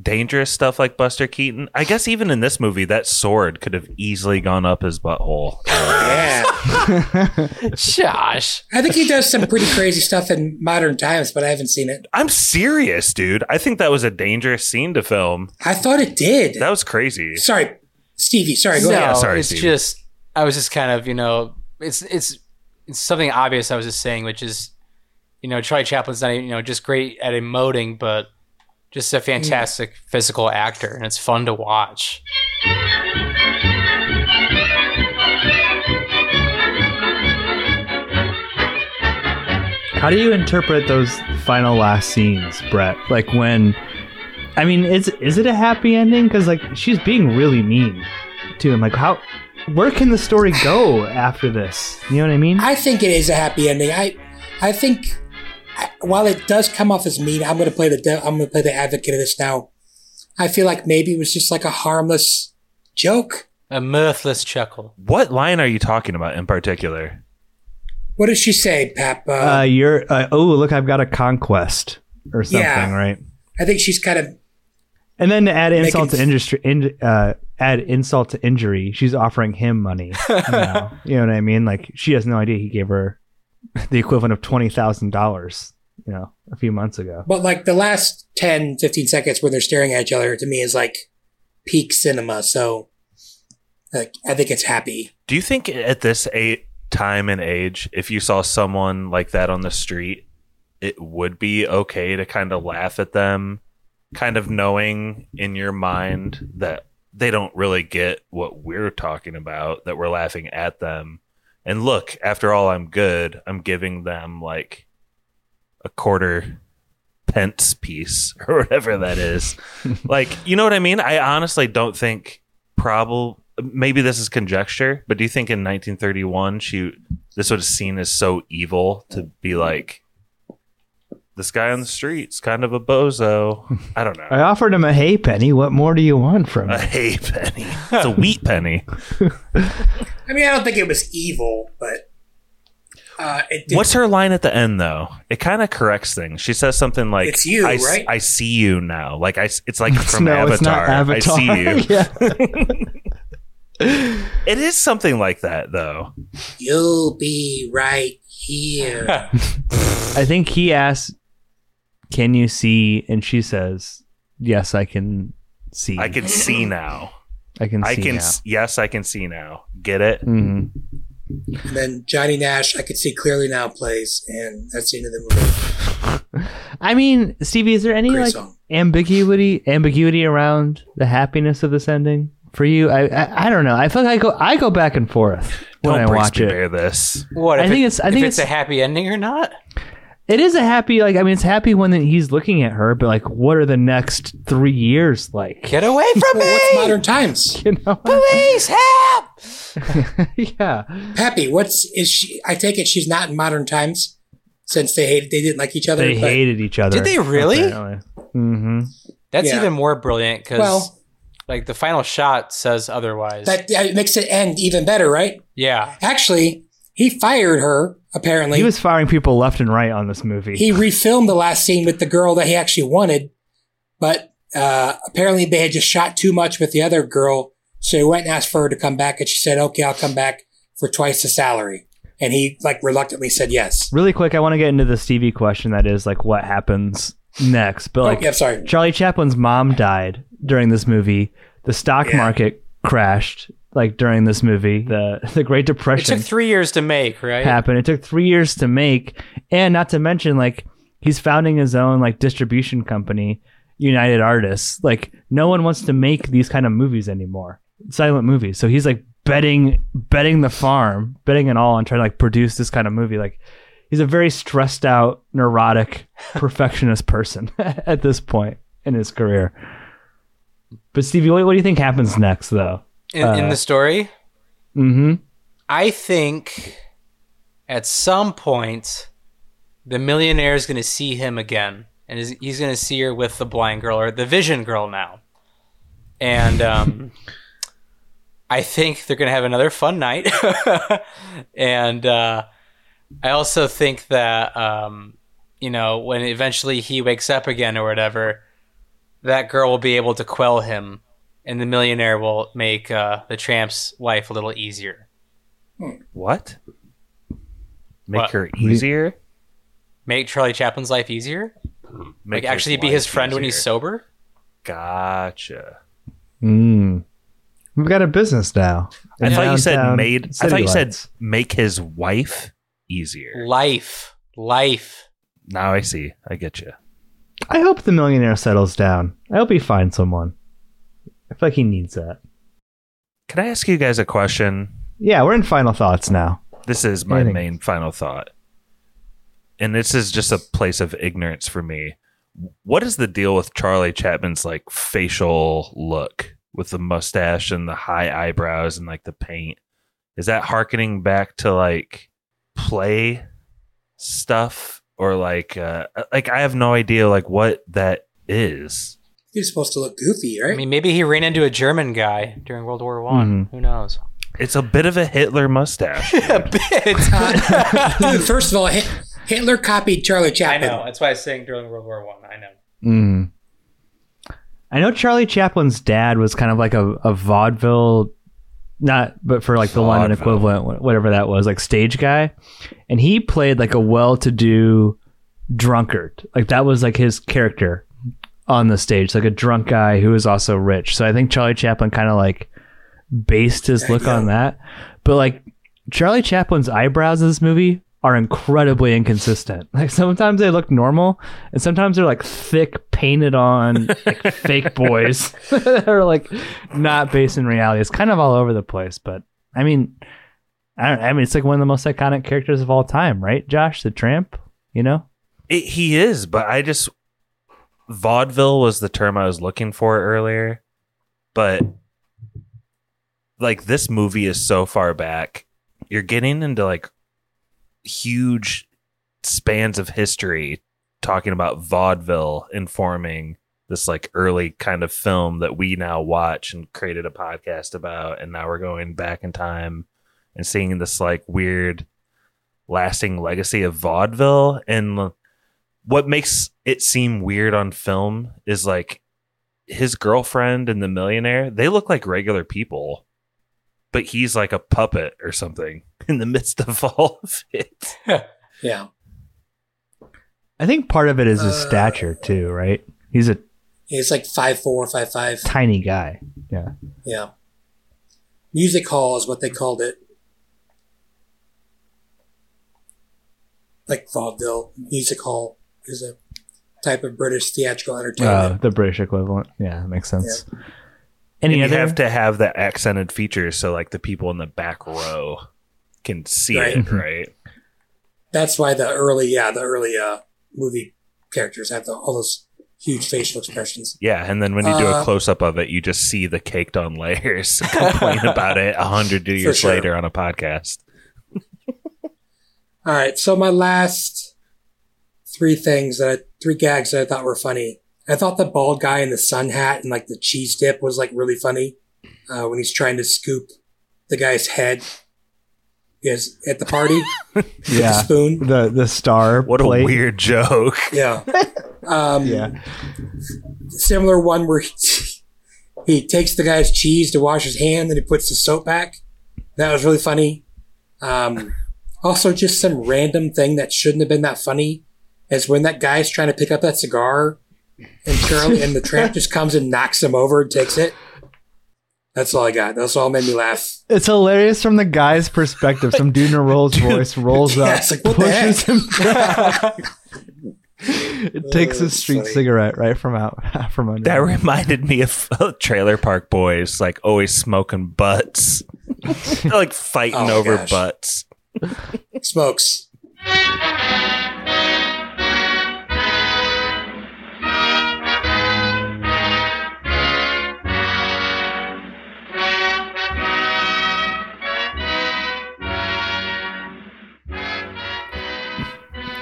dangerous stuff like Buster Keaton? I guess even in this movie, that sword could have easily gone up his butthole. yeah, [LAUGHS] Josh, I think he does some pretty crazy stuff in modern times, but I haven't seen it. I'm serious, dude. I think that was a dangerous scene to film. I thought it did. That was crazy. Sorry, Stevie. Sorry, go no, ahead. sorry, it's Steve. just I was just kind of you know it's it's it's something obvious I was just saying, which is you know Charlie Chaplin's not you know just great at emoting, but just a fantastic physical actor, and it's fun to watch. How do you interpret those final last scenes, Brett? Like when, I mean, is is it a happy ending? Because like she's being really mean to him. Like how, where can the story go after this? You know what I mean? I think it is a happy ending. I, I think I- while it does come off as mean, I'm going to play the de- I'm going to play the advocate of this now. I feel like maybe it was just like a harmless joke. A mirthless chuckle. What line are you talking about in particular? What does she say, Pap? Uh, Uh, you're uh, oh look, I've got a conquest or something, Yeah. right? I think she's kind of And then to add insult to industry, in, uh, add insult to injury, she's offering him money. [LAUGHS] now. You know what I mean? Like she has no idea he gave her the equivalent of twenty thousand dollars. You know, a few months ago. But like the last 10, 15 seconds where they're staring at each other to me is like peak cinema. So like I think it's happy. Do you think at this a- time and age, if you saw someone like that on the street, it would be okay to kind of laugh at them, kind of knowing in your mind that they don't really get what we're talking about, that we're laughing at them. And look, after all, I'm good. I'm giving them like a quarter pence piece [LAUGHS] or whatever that is. [LAUGHS] like, you know what I mean? I honestly don't think probably maybe this is conjecture, but do you think in 1931 she this would have seen as so evil to be like this guy on the street's kind of a bozo? I don't know. [LAUGHS] I offered him a hay penny. What more do you want from A me? hay penny. It's a wheat penny. [LAUGHS] I mean, I don't think it was evil, but uh, it did, What's her line at the end though? It kind of corrects things. She says something like, It's you, I, s- right? I see you now." Like I, s- it's like [LAUGHS] from no, Avatar. it's not Avatar. I see you. yeah. It is something like that though. you'll be right here. I think he asks, "Can you see?" And she says, "Yes, I can see. I can see now. I can see I can. now." s- Yes, I can see now. Get it? Mhm. and then Johnny Nash, I could see clearly now plays, and that's the end of the movie. [LAUGHS] I mean, Stevie, is there any Great like song. ambiguity ambiguity around the happiness of this ending for you? I I, I don't know. I feel like I go I go back and forth when Don't I watch it. This. What? I think it- it's- I if think it's, a happy ending or not. It is a happy like I mean it's happy when he's looking at her, but like what are the next three years like? Get away [LAUGHS] from Well, me! what's modern times? [LAUGHS] You know? Police help! [LAUGHS] yeah. Pappy, what's is she? I take it she's not in modern times since they hated they didn't like each other. They but- hated each other. Did they really? Mm-hmm. That's Yeah. even more brilliant because, Well- like, the final shot says otherwise. That that makes it end even better, right? yeah, Actually, he fired her. Apparently, He was firing people left and right on this movie. he refilmed the last scene with the girl that he actually wanted, but uh, apparently they had just shot too much with the other girl, so he went and asked for her to come back, and she said, "Okay, I'll come back for twice the salary." And he like reluctantly said yes. really quick, I want to get into the Stevie question that is like what happens next. But like oh, yeah, sorry. Charlie Chaplin's mom died during this movie. The stock Yeah. market crashed like during this movie. The [LAUGHS] the Great it Depression took three years to make, right? happened. It took three years to make, and not to mention like he's founding his own like distribution company, United Artists. Like no one wants to make these kind of movies anymore, silent movies. So he's like betting betting the farm, betting it all on trying to like produce this kind of movie. Like he's a very stressed out, neurotic, [LAUGHS] perfectionist person [LAUGHS] at this point in his career. But Stevie, what, what do you think happens next, though? In, in Uh, the story, Mm-hmm. I think at some point the millionaire is going to see him again, and is, he's going to see her with the blind girl or the vision girl now. and um, [LAUGHS] I think they're gonna have another fun night. [LAUGHS] and uh, I also think that um, you know when eventually he wakes up again or whatever, that girl will be able to quell him, and the millionaire will make uh, the tramp's life a little easier. What? Make What? her easier? Make Charlie Chaplin's life easier. Make Like actually be his life friend when he's easier. sober. Gotcha. Mm. We've got a business now. I in thought you said downtown made. I City thought you said Lights. make his wife easier. Life, life. Now I see. I get you. I hope the millionaire settles down. I hope he finds someone. I feel like he needs that. Can I ask you guys a question? Yeah, we're in final thoughts now. This is my Anything. main final thought. And this is just a place of ignorance for me. What is the deal with Charlie Chapman's like facial look with the mustache and the high eyebrows and like the paint? Is that harkening back to like play stuff or like uh like I have no idea like what that is. You're supposed to look goofy, right? I mean, maybe he ran into a German guy during World War One. Mhm. Who knows? It's a bit of a Hitler mustache. [LAUGHS] a bit. Dude, [LAUGHS] first of all, Hitler copied Charlie Chaplin. I know. That's why I was saying during World War One. I. know. Mm. I know Charlie Chaplin's dad was kind of like a, a vaudeville, not, but for like the London equivalent, whatever that was, like stage guy. And he played like a well to do drunkard. Like that was like his character on the stage, like a drunk guy who is also rich. So I think Charlie Chaplin kind of like based his There you look on that. But like Charlie Chaplin's eyebrows in this movie are incredibly inconsistent. [LAUGHS] Like sometimes they look normal, and sometimes they're like thick, painted on, like [LAUGHS] fake boys [LAUGHS] that are like not based in reality. It's kind of all over the place. But I mean, I don't. I mean, it's like one of the most iconic characters of all time, right? Josh the Tramp. You know. It, he is, but I just vaudeville was the term I was looking for earlier. But like this movie is so far back, you're getting into like huge spans of history talking about vaudeville informing this like early kind of film that we now watch and created a podcast about and now we're going back in time and seeing this like weird lasting legacy of vaudeville and what makes it seem weird on film is like his girlfriend and the millionaire they look like regular people but he's like a puppet or something [LAUGHS] in the midst of all of it [LAUGHS] Yeah. I think part of it is his Uh, stature too, right? He's a He's like five four, five five. tiny guy. Yeah. Yeah. Music hall is what they called it. Like vaudeville. Music hall is a type of British theatrical Uh, entertainment. the British equivalent. Yeah, makes sense. and Any you other? have to have the accented features so like the people in the back row can see Right. it right That's why the early, yeah, the early uh, movie characters have the, all those huge facial expressions. yeah and then when you do a Uh, close-up of it you just see the caked on layers [LAUGHS] complain about it a hundred [LAUGHS] years sure. later on a podcast All right, so my last three things that I, three gags that I thought were funny. I thought the bald guy in the sun hat and like the cheese dip was like really funny uh, when he's trying to scoop the guy's head. Is at the party [LAUGHS] with the yeah. spoon. The the star. what plate. a weird joke [LAUGHS] Yeah. Um, Yeah. Similar one where he, he takes the guy's cheese to wash his hand, and he puts the soap back. That was really funny. Um, also, just some random thing that shouldn't have been that funny is when that guy's trying to pick up that cigar, and Charlie and the tramp [LAUGHS] just comes and knocks him over and takes it. That's all I got. That's all made me laugh. It's hilarious from the guy's perspective. Some dude in a Rolls [LAUGHS] Royce rolls Yeah, up, it's like, pushes him down. it [LAUGHS] takes Oh, a street funny. cigarette right from out from under. that reminded me of Trailer Park Boys, like always smoking butts, like fighting Oh, over gosh. butts. Smokes.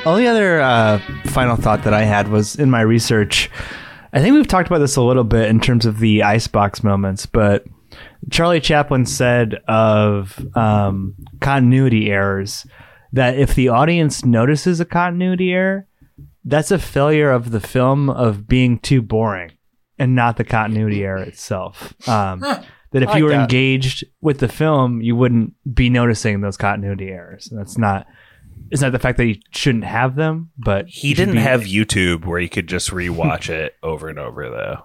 Only other uh, final thought that I had was in my research. I think we've talked about this a little bit in terms of the icebox moments, but Charlie Chaplin said of um, continuity errors that if the audience notices a continuity error, that's a failure of the film of being too boring and not the continuity error itself. Um, that if I you were that. engaged with the film, you wouldn't be noticing those continuity errors. And that's not. It's not that the fact that he shouldn't have them, but He you didn't be- have YouTube where you could just rewatch it over and over, though.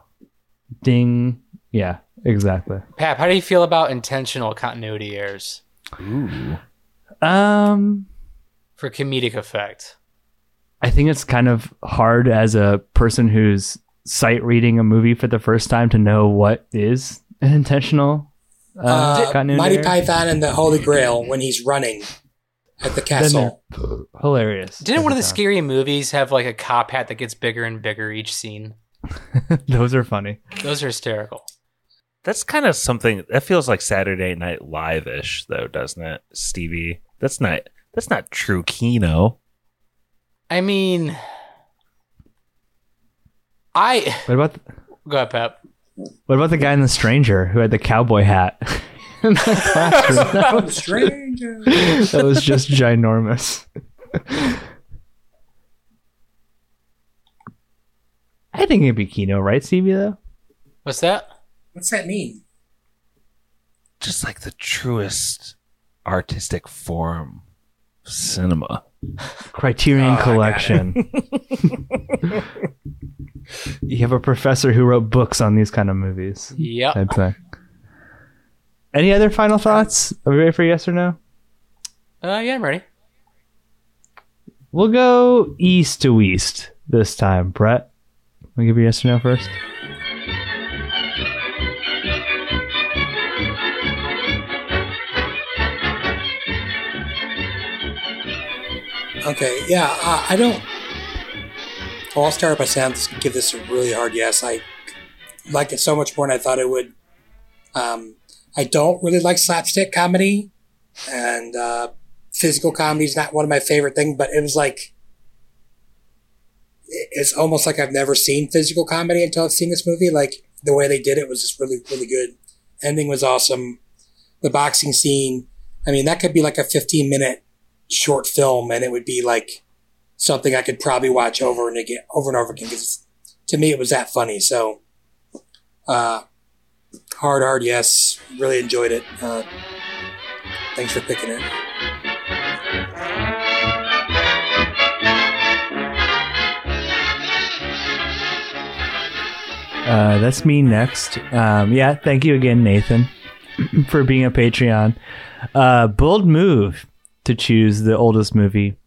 ding. Yeah, exactly. Pap, how do you feel about intentional continuity errors Ooh. Um, for comedic effect? I think it's kind of hard as a person who's sight reading a movie for the first time to know what is an intentional uh, Uh, continuity Monty error. Python and the Holy Grail when he's running at the castle. hilarious. Didn't one of the every scary movies have like a cop hat that gets bigger and bigger each scene? [LAUGHS] Those are funny. Those are hysterical. That's kind of something that feels like Saturday Night Live ish, though, doesn't it, Stevie? That's not that's not true Kino. I mean, I What about go ahead, Pep. what about the guy in The Stranger who had the cowboy hat [LAUGHS] in the classroom? [LAUGHS] That was, Stranger. that was just ginormous. I think it'd be Kino, right, Stevie? Though What's that? What's that mean? Just like the truest artistic form of cinema. Criterion Oh, Collection. [LAUGHS] you have a professor who wrote books on these kind of movies. Yep. Type thing. Any other final thoughts? Are we ready for yes or no? Uh, yeah, I'm ready. We'll go east to west this time. Brett, we give you yes or no first. Okay, yeah, uh, I don't. Well, I'll start by saying I'll give this a really hard yes. I liked it so much more than I thought it would. Um, I don't really like slapstick comedy, and uh, physical comedy is not one of my favorite things. But it was like it's almost like I've never seen physical comedy until I've seen this movie. Like the way they did it was just really, really good. Ending was awesome. The boxing scene. I mean, that could be like a 15 minute short film and it would be like something I could probably watch over and again, over and over again because to me it was that funny. So, uh, hard, hard, yes. Really enjoyed it. Uh, thanks for picking it. Uh, that's me next. Um, yeah, thank you again, Nathan, [CLEARS THROAT] for being a Patreon. Uh, bold move to choose the oldest movie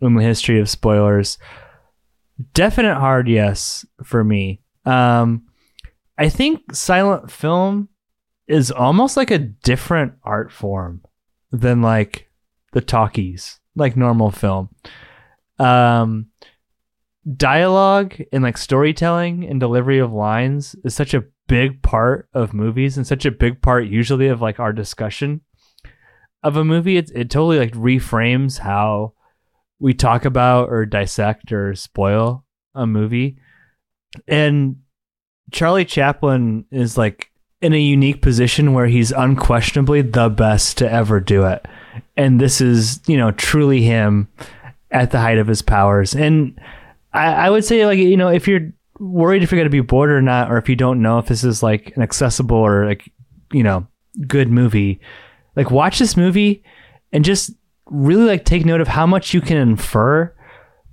in the history of spoilers. Definite hard yes for me. Um, I think silent film is almost like a different art form than like the talkies, like normal film. Um, dialogue and like storytelling and delivery of lines is such a big part of movies and such a big part usually of like our discussion of a movie it, it totally like reframes how we talk about or dissect or spoil a movie and charlie chaplin is like in a unique position where he's unquestionably the best to ever do it. And this is you know truly him at the height of his powers. And I, I would say like you know if you're worried if you're going to be bored or not or if you don't know if this is like an accessible or like you know good movie like watch this movie and just really like take note of how much you can infer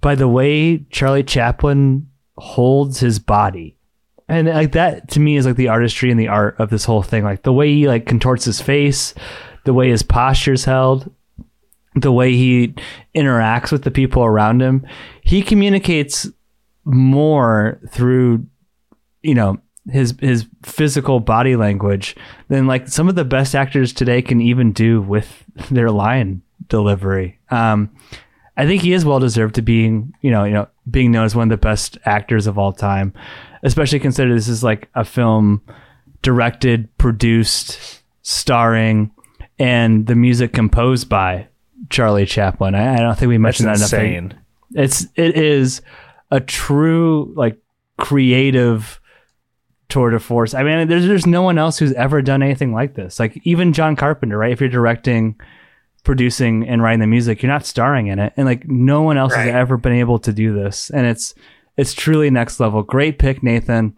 by the way charlie chaplin holds his body and like that to me is like the artistry and the art of this whole thing. Like the way he like contorts his face the way his posture's held the way he interacts with the people around him he communicates more through you know his his physical body language than like some of the best actors today can even do with their line delivery. Um i think he is well deserved to being you know you know being known as one of the best actors of all time especially consider this is like a film directed produced starring and the music composed by charlie chaplin i, I don't think we That's mentioned that enough insane. it's it is a true like creative tour de force. I mean, there's there's no one else who's ever done anything like this. Like even John Carpenter, right? If you're directing, producing, and writing the music, you're not starring in it, and like no one else Right. has ever been able to do this, and it's it's truly next level. Great pick, Nathan.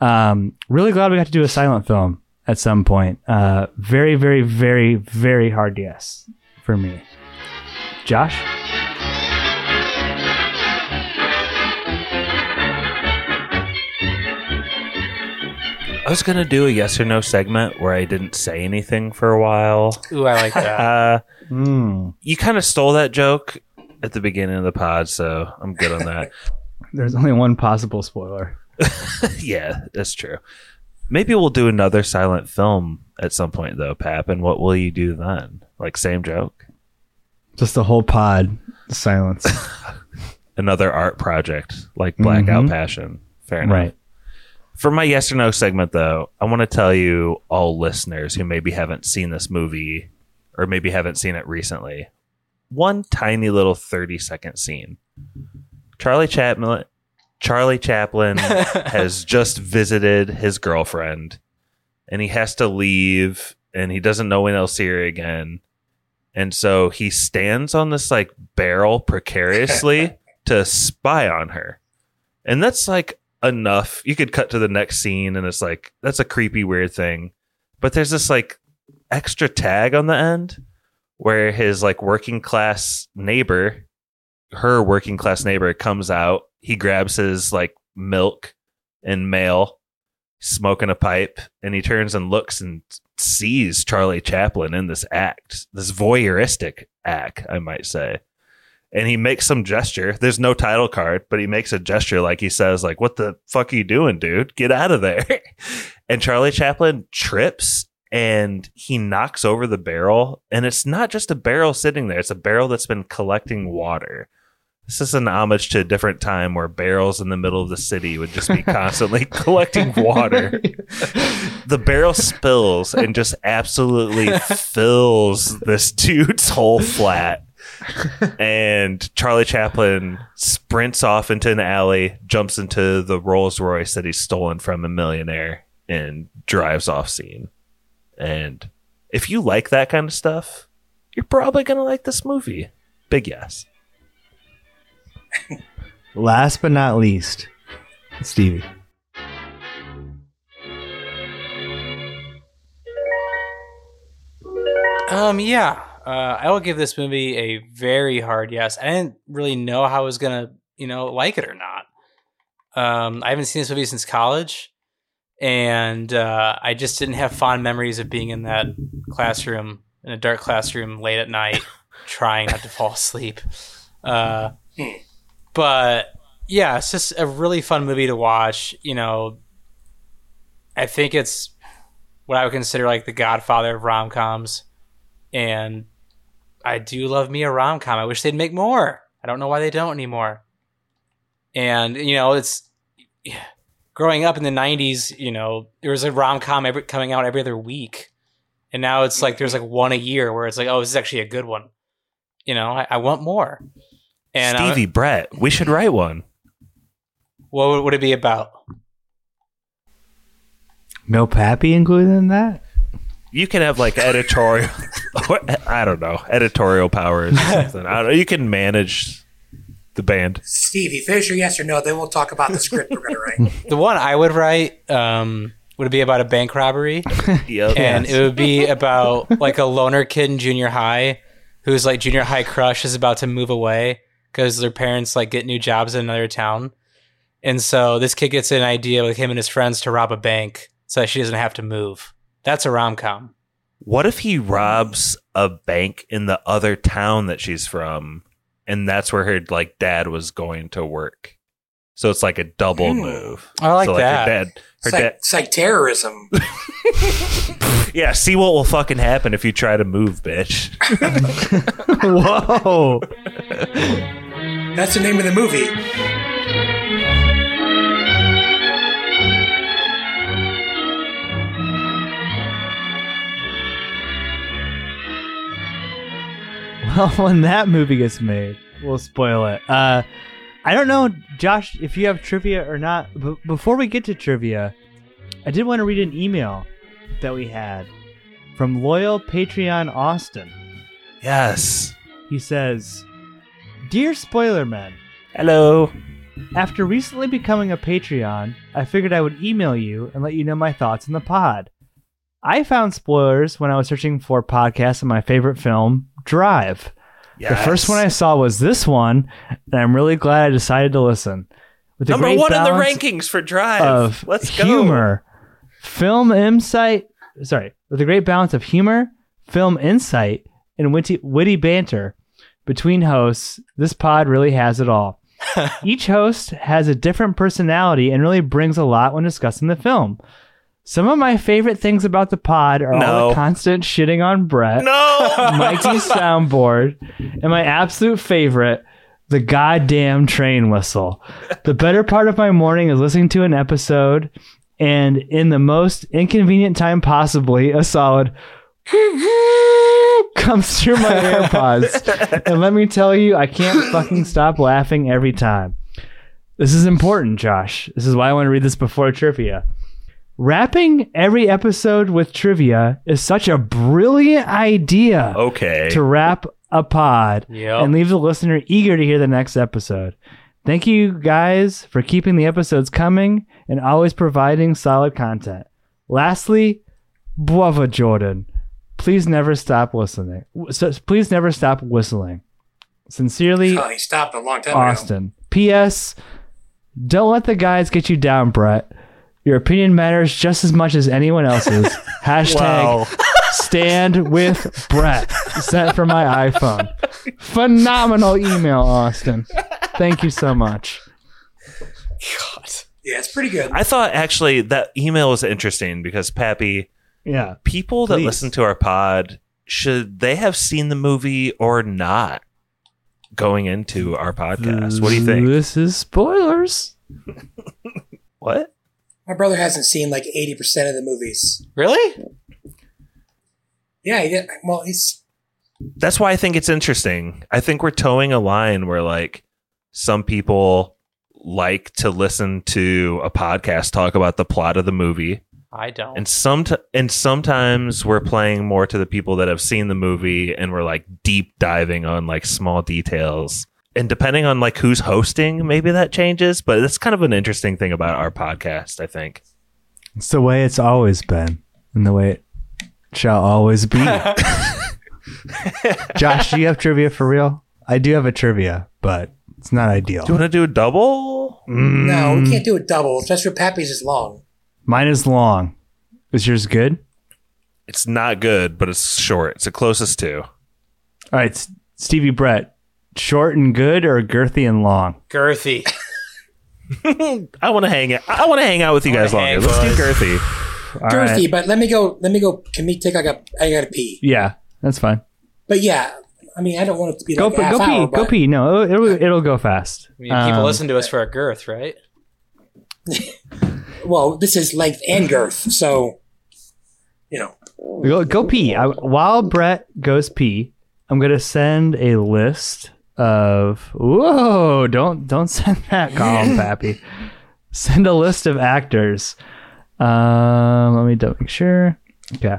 Um, really glad we got to do a silent film at some point. Uh, very, very, very, very hard yes for me. Josh. I was gonna do a yes or no segment where I didn't say anything for a while. Ooh, I like that. Uh, Mm. you kind of stole that joke at the beginning of the pod, so I'm good on that. [LAUGHS] There's only one possible spoiler. [LAUGHS] yeah, that's true. Maybe we'll do another silent film at some point, though, Pap. And what will you do then? Like same joke? Just the whole pod silence. [LAUGHS] Another art project like Blackout Mhm. Passion. Fair enough. right. For my yes or no segment, though, I want to tell you all listeners who maybe haven't seen this movie or maybe haven't seen it recently one tiny little 30 second scene. Charlie Chaplin. Charlie Chaplin [LAUGHS] has just visited his girlfriend and he has to leave and he doesn't know when he'll see her again. And so he stands on this like barrel precariously [LAUGHS] to spy on her. And that's like enough. You could cut to the next scene and it's like that's a creepy weird thing. But there's this like extra tag on the end where his like working class neighbor, her working class neighbor comes out. He grabs his like milk and mail, smoking a pipe, and he turns and looks and sees Charlie Chaplin in this act, this voyeuristic act, I might say and he makes some gesture. There's no title card, but he makes a gesture like he says, like, what the fuck are you doing, dude? Get out of there. [LAUGHS] and Charlie Chaplin trips and he knocks over the barrel. And it's not just a barrel sitting there, it's a barrel that's been collecting water. This is an homage to a different time where barrels in the middle of the city would just be constantly [LAUGHS] collecting water. [LAUGHS] the barrel spills and just absolutely fills this dude's whole flat and Charlie Chaplin sprints off into an alley, jumps into the Rolls Royce that he's stolen from a millionaire, and drives off scene. And if you like that kind of stuff, you're probably gonna like this movie. Big yes. Last but not least, Stevie. Um, yeah. Uh, I will give this movie a very hard yes. I didn't really know how I was gonna, you know, like it or not. Um, I haven't seen this movie since college, and uh, I just didn't have fond memories of being in that classroom in a dark classroom late at night, [LAUGHS] trying not to fall asleep. Uh, but yeah, it's just a really fun movie to watch. You know, I think it's what I would consider like the godfather of rom coms. And I do love me a rom com. I wish they'd make more. I don't know why they don't anymore. And, you know, it's growing up in the 90s, you know, there was a rom com coming out every other week. And now it's like there's like one a year where it's like, oh, this is actually a good one. You know, I, I want more. And I- Stevie Brett, we should write one. what would, would it be about? No Pappy included in that? You can have like editorial, [LAUGHS] I don't know, editorial powers or [LAUGHS] something. I don't. You can manage the band. Stevie, finish your yes or no, then we'll talk about the script we're going to write. [LAUGHS] The one I would write um, would be about a bank robbery. Yep. and it would be about like a loner kid in junior high whose like junior high crush is about to move away because their parents like get new jobs in another town and so this kid gets an idea with him and his friends to rob a bank so that she doesn't have to move that's a rom-com What if he robs a bank in the other town that she's from, and that's where her like dad was going to work? So it's like a double Hmm. move. I like so, that. Her dad, her It's like, dad. it's like terrorism. [LAUGHS] [LAUGHS] Yeah, see what will fucking happen if you try to move, bitch. [LAUGHS] Whoa. That's the name of the movie. [LAUGHS] Well, when that movie gets made, we'll spoil it. Uh, I don't know, Josh, if you have trivia or not. But before we get to trivia, I did want to read an email that we had from loyal Patreon Austin. Yes. He says, Dear Spoiler Men, Hello. after recently becoming a Patreon, I figured I would email you and let you know my thoughts on the pod. I found spoilers when I was searching for podcasts on my favorite film, Drive. The first one I saw was this one, and I'm really glad I decided to listen. With a number great one in the balance rankings for Drive. of Let's go. humor, film insight. Sorry, with a great balance of humor, film insight, and witty, witty banter between hosts. This pod really has it all. [LAUGHS] Each host has a different personality and really brings a lot when discussing the film. Some of my favorite things about the pod are all the constant shitting on Brett. No. [LAUGHS] Mikey's soundboard, and my absolute favorite, the goddamn train whistle. The better part of my morning is listening to an episode, and in the most inconvenient time possibly, a solid [LAUGHS] comes through my AirPods. and let me tell you, I can't fucking stop laughing every time. This is important, Josh. This is why I want to read this before trivia. Wrapping every episode with trivia is such a brilliant idea okay. to wrap a pod Yep. and leave the listener eager to hear the next episode. Thank you guys for keeping the episodes coming and always providing solid content. Lastly, Bravo Jordan. Please never stop listening. So, please never stop whistling. Sincerely, Oh, he stopped a long time ago. Austin. P.S. Don't let the guys get you down, Brett. Your opinion matters just as much as anyone else's. [LAUGHS] Hashtag Wow. stand with Brett. Sent from my iPhone. Phenomenal email, Austin. Thank you so much. God. Yeah, it's pretty good. I thought actually that email was interesting because Pappy, Yeah. people that Please. listen to our pod, should they have seen the movie or not going into our podcast? What do you think? This is spoilers. [LAUGHS] What? My brother hasn't seen like 80% of the movies. Really? Yeah, he did. Well, he's. That's why I think it's interesting. I think we're towing a line where like some people like to listen to a podcast talk about the plot of the movie I don't. and some and sometimes we're playing more to the people that have seen the movie and we're like deep diving on like small details and depending on like who's hosting maybe that changes but that's kind of an interesting thing about our podcast i think It's the way it's always been, and the way it shall always be. [LAUGHS] Josh, do you have trivia for real? I do have a trivia, but it's not ideal. do you want to do a double No, Mm. we can't do a double, especially for Pappy's is long. Mine is long. Is yours good? it's not good but it's short it's the closest to All right, Stevie Brett, short and good or girthy and long? Girthy. [LAUGHS] i want to hang out i want to hang out with you guys longer let's do girthy Girthy, right. but let me go. Let me go. Can we take like a? I gotta pee. Yeah, that's fine. But yeah, I mean, I don't want it to be Go like a p- half go hour, pee. Go pee. No, it'll, it'll, it'll go fast. I mean, people Um, listen to us for our girth, right? [LAUGHS] Well, this is length and girth, so you know. Go, go pee. I, while Brett goes pee, I'm gonna send a list of. Whoa! Don't don't [LAUGHS] send that column, [LAUGHS] Pappy. Send a list of actors. Um, let me double make sure. Okay.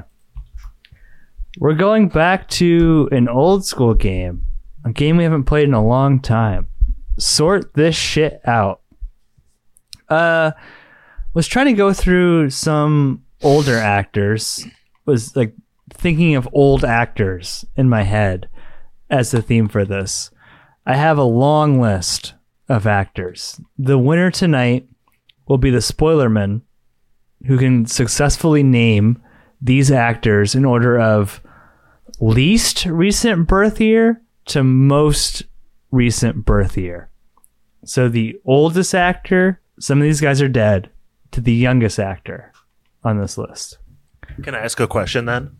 We're going back to an old school game, a game we haven't played in a long time. Sort this shit out. Uh, was trying to go through some older actors. Was like thinking of old actors in my head as the theme for this. I have a long list of actors. The winner tonight will be the Spoilerman, who can successfully name these actors in order of least recent birth year to most recent birth year. So the oldest actor, some of these guys are dead, to the youngest actor on this list. can i ask a question then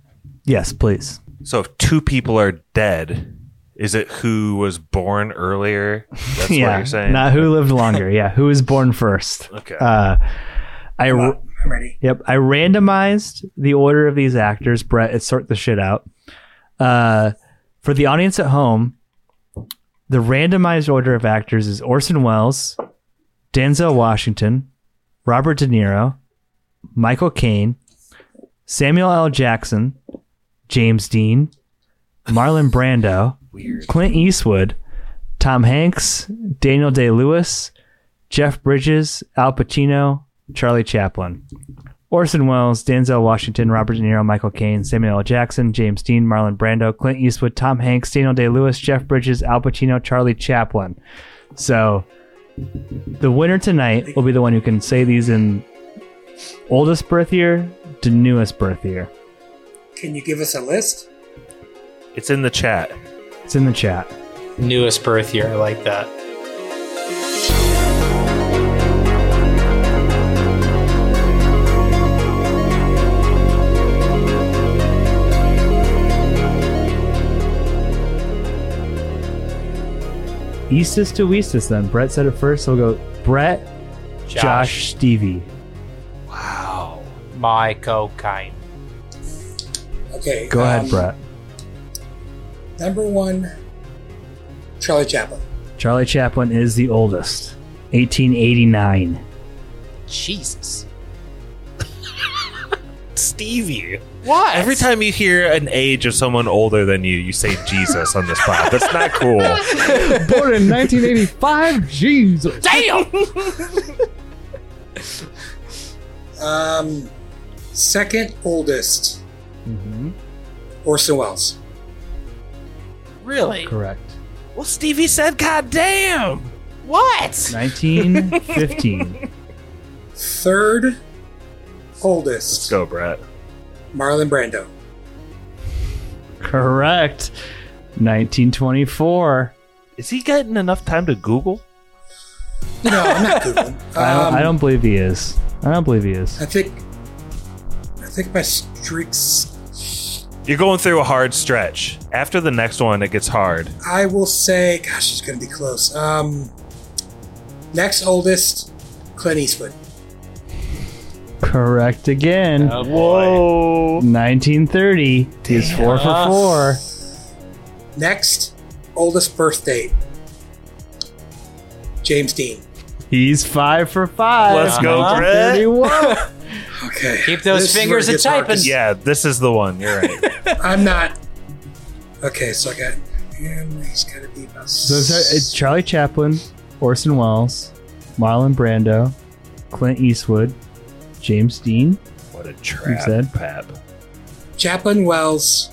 Yes, please. So if two people are dead, is it who was born earlier? [LAUGHS] That's what yeah, you're saying. not who lived longer. yeah, who was born first. okay. Uh, I Come I'm ready. Yep, I randomized the order of these actors. Brett, it sort the shit out. Uh, for the audience at home, the randomized order of actors is Orson Welles, Denzel Washington, Robert De Niro, Michael Caine, Samuel L. Jackson, James Dean, Marlon Brando, Clint Eastwood, Tom Hanks, Daniel Day Lewis, Jeff Bridges, Al Pacino, Charlie Chaplin. Orson Welles, Denzel Washington, Robert De Niro, Michael Caine, Samuel L. Jackson, James Dean, Marlon Brando, Clint Eastwood, Tom Hanks, Daniel Day Lewis, Jeff Bridges, Al Pacino, Charlie Chaplin. So the winner tonight will be the one who can say these in oldest birth year to newest birth year. Can you give us a list? It's in the chat. It's in the chat. Newest birth year. I like that. Eastus to Weestus then. Brett said it first, so we'll go Brett, Josh, Stevie. Wow. My cocaine. Okay. Go ahead, um, Brett. Number one, Charlie Chaplin. Charlie Chaplin is the oldest. 1889. Jesus. [LAUGHS] Stevie. What? Every time you hear an age of someone older than you, you say Jesus on this pod. That's not cool. [LAUGHS] Born in 1985? Jesus. Damn. [LAUGHS] Um, second oldest, hmm Orson Welles. really? Correct. Well, Stevie said, God damn. What? 1915. Third oldest. Let's go, Brett. Marlon Brando. Correct. 1924. Is he getting enough time to Google? No, I'm not Googling. [LAUGHS] I, don't, Um, I don't believe he is. I don't believe he is. I think. I think my streaks. You're going through a hard stretch. After the next one, it gets hard. I will say, gosh, it's going to be close. Um, next oldest, Clint Eastwood. Correct again. Oh, boy. Whoa. 1930. He's four for four. Next oldest birth date, James Dean. He's five for five. Let's go. Brett. 31. [LAUGHS] Okay. Keep those This fingers and it a gets hard, Yeah, this is the one. You're right. [LAUGHS] I'm not. Okay, so I got him. He's got to be about. So it's, uh, it's Charlie Chaplin, Orson Welles, Marlon Brando, Clint Eastwood, James Dean. what a trap, said? Pap. Chaplin, Welles.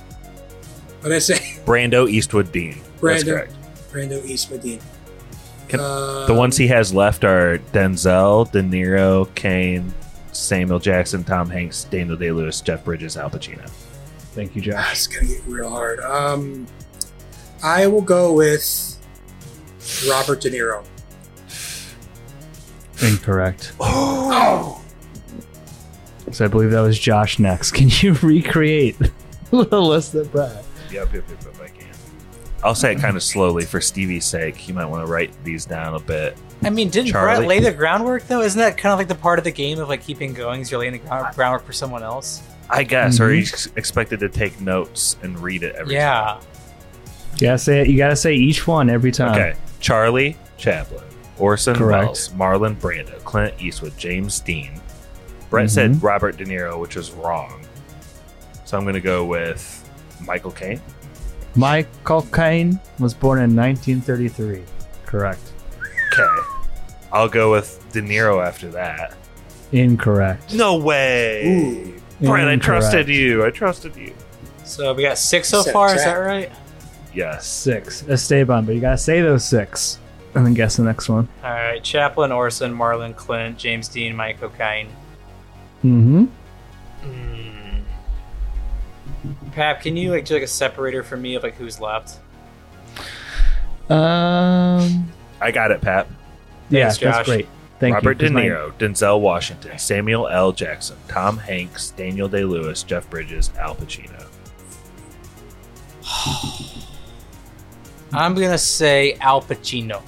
What did I say? [LAUGHS] Brando Eastwood Dean. That's Brando. correct. Brando Eastwood Dean. Can- Uh, The ones he has left are Denzel, De Niro, Caine, Samuel Jackson, Tom Hanks, Daniel Day Lewis, Jeff Bridges, Al Pacino. Thank you, Josh. it's gonna get real hard. Um, I will go with Robert De Niro. Incorrect. [GASPS] Oh, So I believe that was Josh next. Can you [LAUGHS] recreate the list that Brett? Yep, yep, yep, yep, I can. I'll say it kind of slowly for Stevie's sake. You might want to write these down a bit. I mean, didn't Charlie? Brett lay the groundwork though? Isn't that kind of like the part of the game of like keeping going? Is you're laying the ground- groundwork for someone else? I guess, or Mhm. he's expected to take notes and read it every Yeah. You gotta say it. You gotta say each one every time. Okay. Charlie Chaplin, Orson Correct. Welles, Marlon Brando, Clint Eastwood, James Dean. Brett Mhm. said Robert De Niro, which was wrong. So I'm going to go with Michael Caine. Michael Caine was born in 1933. Correct. Okay. I'll go with De Niro after that. Incorrect. No way. Ooh. Brett, I trusted you. I trusted you. So we got six so Set far. Is that right? Yes. Six. Esteban, but you gotta say those six. And then guess the next one. All right. Chaplin, Orson, Marlon, Clint, James Dean, Mike O'Kine. Mm-hmm. Mm. Pap, can you like do like a separator for me of like who's left? Um. I got it, Pat. Yeah, Thanks, that's Josh. great. Thank Robert you. De 'cause my- Niro, Denzel Washington, Samuel L. Jackson, Tom Hanks, Daniel Day Lewis, Jeff Bridges, Al Pacino. [SIGHS] I'm gonna say Al Pacino.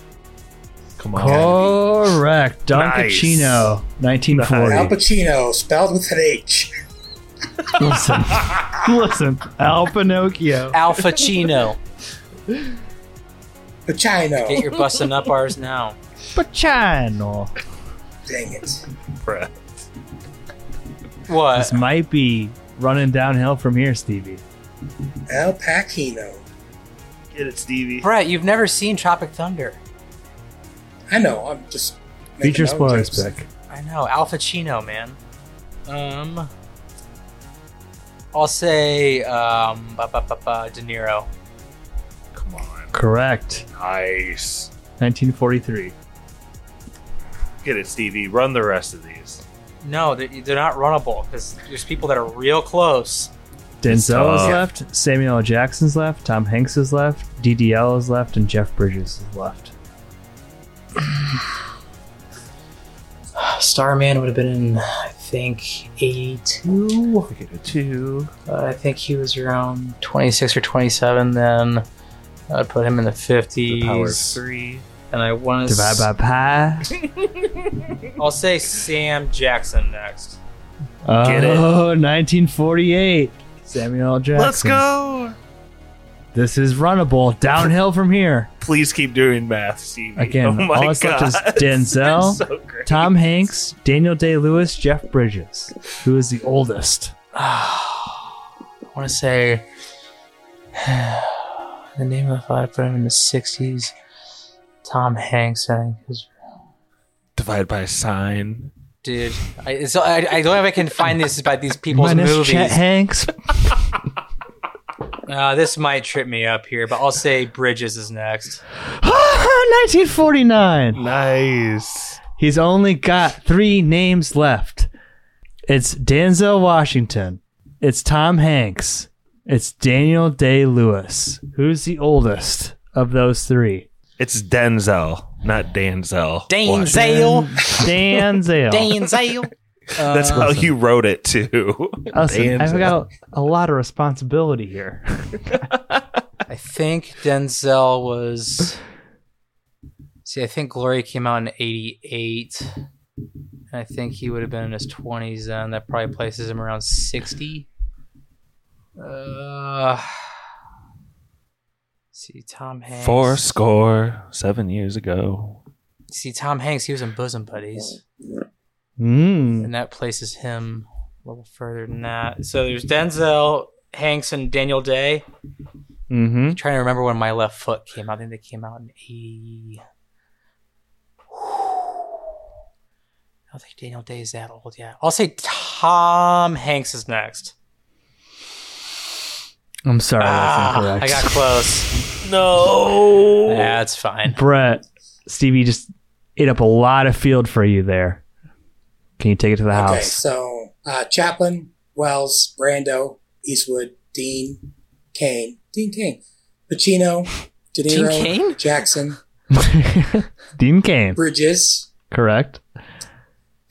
Come on. Correct. Don Nice. Pacino, 1940. Al Pacino, spelled with an H. listen, [LAUGHS] listen. Al Pinocchio. Al Pacino. Pacino. Get your busting up ours now. Pacino. Dang it. Brett. What? This might be running downhill from here, Stevie. Al Pacino. Get it, Stevie. Brett, you've never seen Tropic Thunder. I know. I'm just Feature spoilers jokes. pick. I know, Alpa Chino, man. Um, I'll say um, ba, ba, ba, ba, De Niro. Come on. Correct. Nice. 1943. Get it, Stevie. Run the rest of these. No, they're, they're not runnable because there's people that are real close. Denzel is left. Samuel L. Jackson's left. Tom Hanks is left. DDL is left, and Jeff Bridges is left. [SIGHS] Starman would have been in, I think, 82. Get it, two. Uh, I think he was around 26 or 27 then. I'd put him in the 50s. The power of three. And I want to. Divide by pi. [LAUGHS] I'll say Sam Jackson next. Oh, Get it? 1948. Samuel Jackson. Let's go. This is runnable. Downhill from here. Please keep doing math, Stevie. Again, oh my all that's God. [LAUGHS] left is Denzel, so. Tom Hanks, Daniel Day Lewis, Jeff Bridges. Who is the oldest? [SIGHS] I want to say [SIGHS] the name of the five put him in the 60s. Tom Hanks, I think, is Divide by a sign. dude. I, so I, I don't know if I can find this about these people's Minus movies. Chet Hanks. [LAUGHS] Uh, this might trip me up here, but I'll say Bridges is next. [LAUGHS] 1949. Nice. He's only got three names left. It's Denzel Washington. It's Tom Hanks. It's Daniel Day Lewis. Who's the oldest of those three? It's Denzel, not Danzel. Denzel. Denzel. Denzel. [LAUGHS] That's how you wrote it too. [LAUGHS] Listen, I've got a lot of responsibility here. [LAUGHS] I think Denzel was. See, I think Glory came out in '88. And I think he would have been in his 20s then. That probably places him around 60. Uh, see, Tom Hanks. Four score seven years ago. See, Tom Hanks, he was in Bosom Buddies. Mm. And that places him a little further than that. So there's Denzel, Hanks, and Daniel Day. Mm-hmm. I'm trying to remember when My Left Foot came out. I think they came out in 80. I don't think Daniel Day is that old yet. I'll say Tom Hanks is next. I'm sorry, Ah, that's I got close. No. That's fine. Brett, Stevie just ate up a lot of field for you there. Can you take it to the Okay, house? Okay, so uh, Chaplin, Welles, Brando, Eastwood, Dean, Caine, Dean Kane, Pacino, De Dean Niro, Cain? Jackson, [LAUGHS] Dean Kane, Bridges, correct.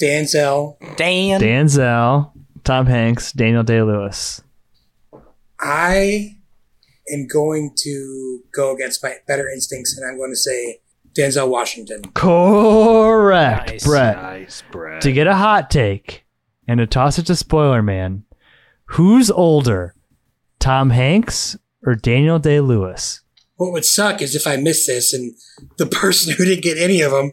Danzel. Dan. Danzel, Tom Hanks, Daniel Day Lewis. I am going to go against my better instincts, and I'm going to say Denzel Washington. Correct, Nice. Brett. Nice, Brett. To get a hot take and to toss it to Spoiler Man, who's older, Tom Hanks or Daniel Day Lewis? What would suck is if I miss this and the [LAUGHS] person who didn't get any of them.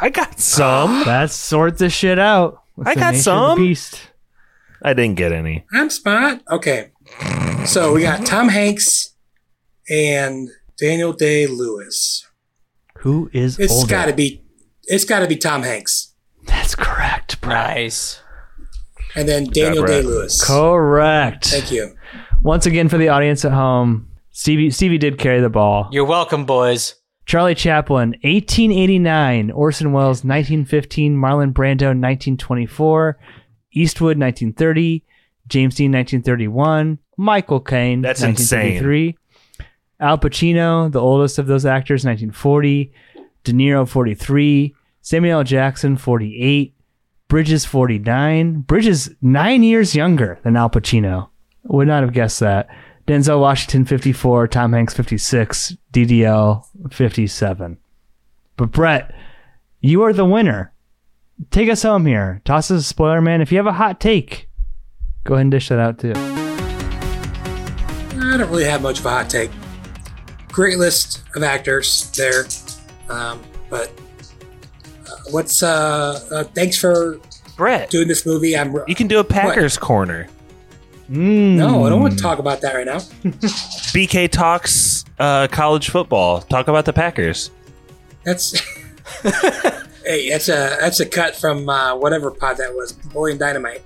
I got some. [GASPS] Let's sort this shit out. It's I got nature of the some. Beast. I didn't get any. I'm spot. Okay. So we got Tom Hanks and Daniel Day Lewis. Who is It's older? got to be. It's got to be Tom Hanks, That's correct, Brett. Nice. and then Daniel Brett. Day Lewis. Correct. Thank you. Once again, for the audience at home, Stevie Stevie did carry the ball. You're welcome, boys. Charlie Chaplin, 1889. Orson Welles, 1915. Marlon Brando, 1924. Eastwood, 1930. James Dean, 1931. Michael Caine, That's 1933. Al Pacino, the oldest of those actors, 1940. De Niro, 43. Samuel. Jackson, 48. Bridges, 49. Bridges, nine years younger than Al Pacino. Would not have guessed that. Denzel Washington, 54. Tom Hanks, 56. DDL, 57. But Brett, you are the winner. Take us home here. Toss us a spoiler, man. If you have a hot take, go ahead and dish that out too. I don't really have much of a hot take. Great list of actors there, um, but uh, what's uh, uh, thanks for Brett, doing this movie. I'm you can do a Packers corner. Mm. no, I don't want to talk about that right now. [LAUGHS] BK talks uh, college football. Talk about the Packers. That's [LAUGHS] hey, that's a that's a cut from uh, whatever pod that was, Boy and Dynamite.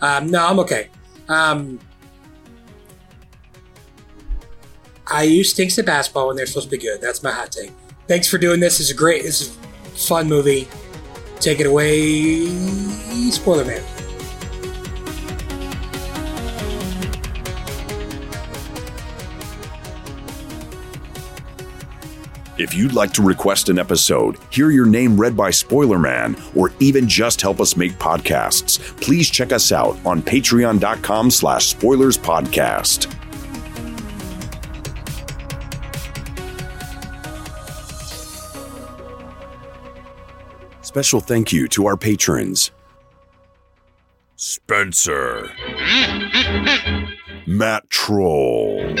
Um, no, I'm okay. Um, IU stinks at basketball when they're supposed to be good. That's my hot take. Thanks for doing this. It's a great. This is a fun movie. Take it away, spoiler man. If you'd like to request an episode, hear your name read by Spoiler Man, or even just help us make podcasts, please check us out on patreon.com slash spoilers podcast. Special thank you to our patrons. Spencer. Matt Troll.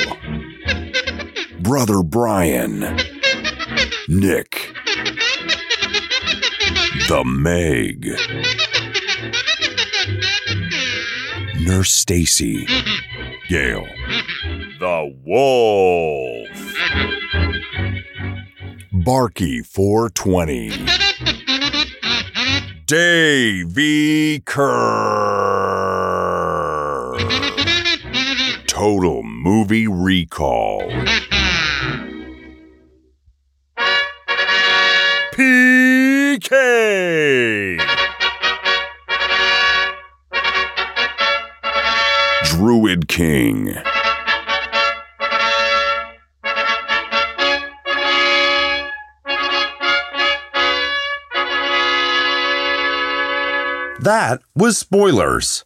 Brother Brian. Nick. The Meg. Nurse Stacy. Gail. The Wolf. Barky 420. Davy Kerr. Total Movie Recall. PK. Druid King. That was spoilers.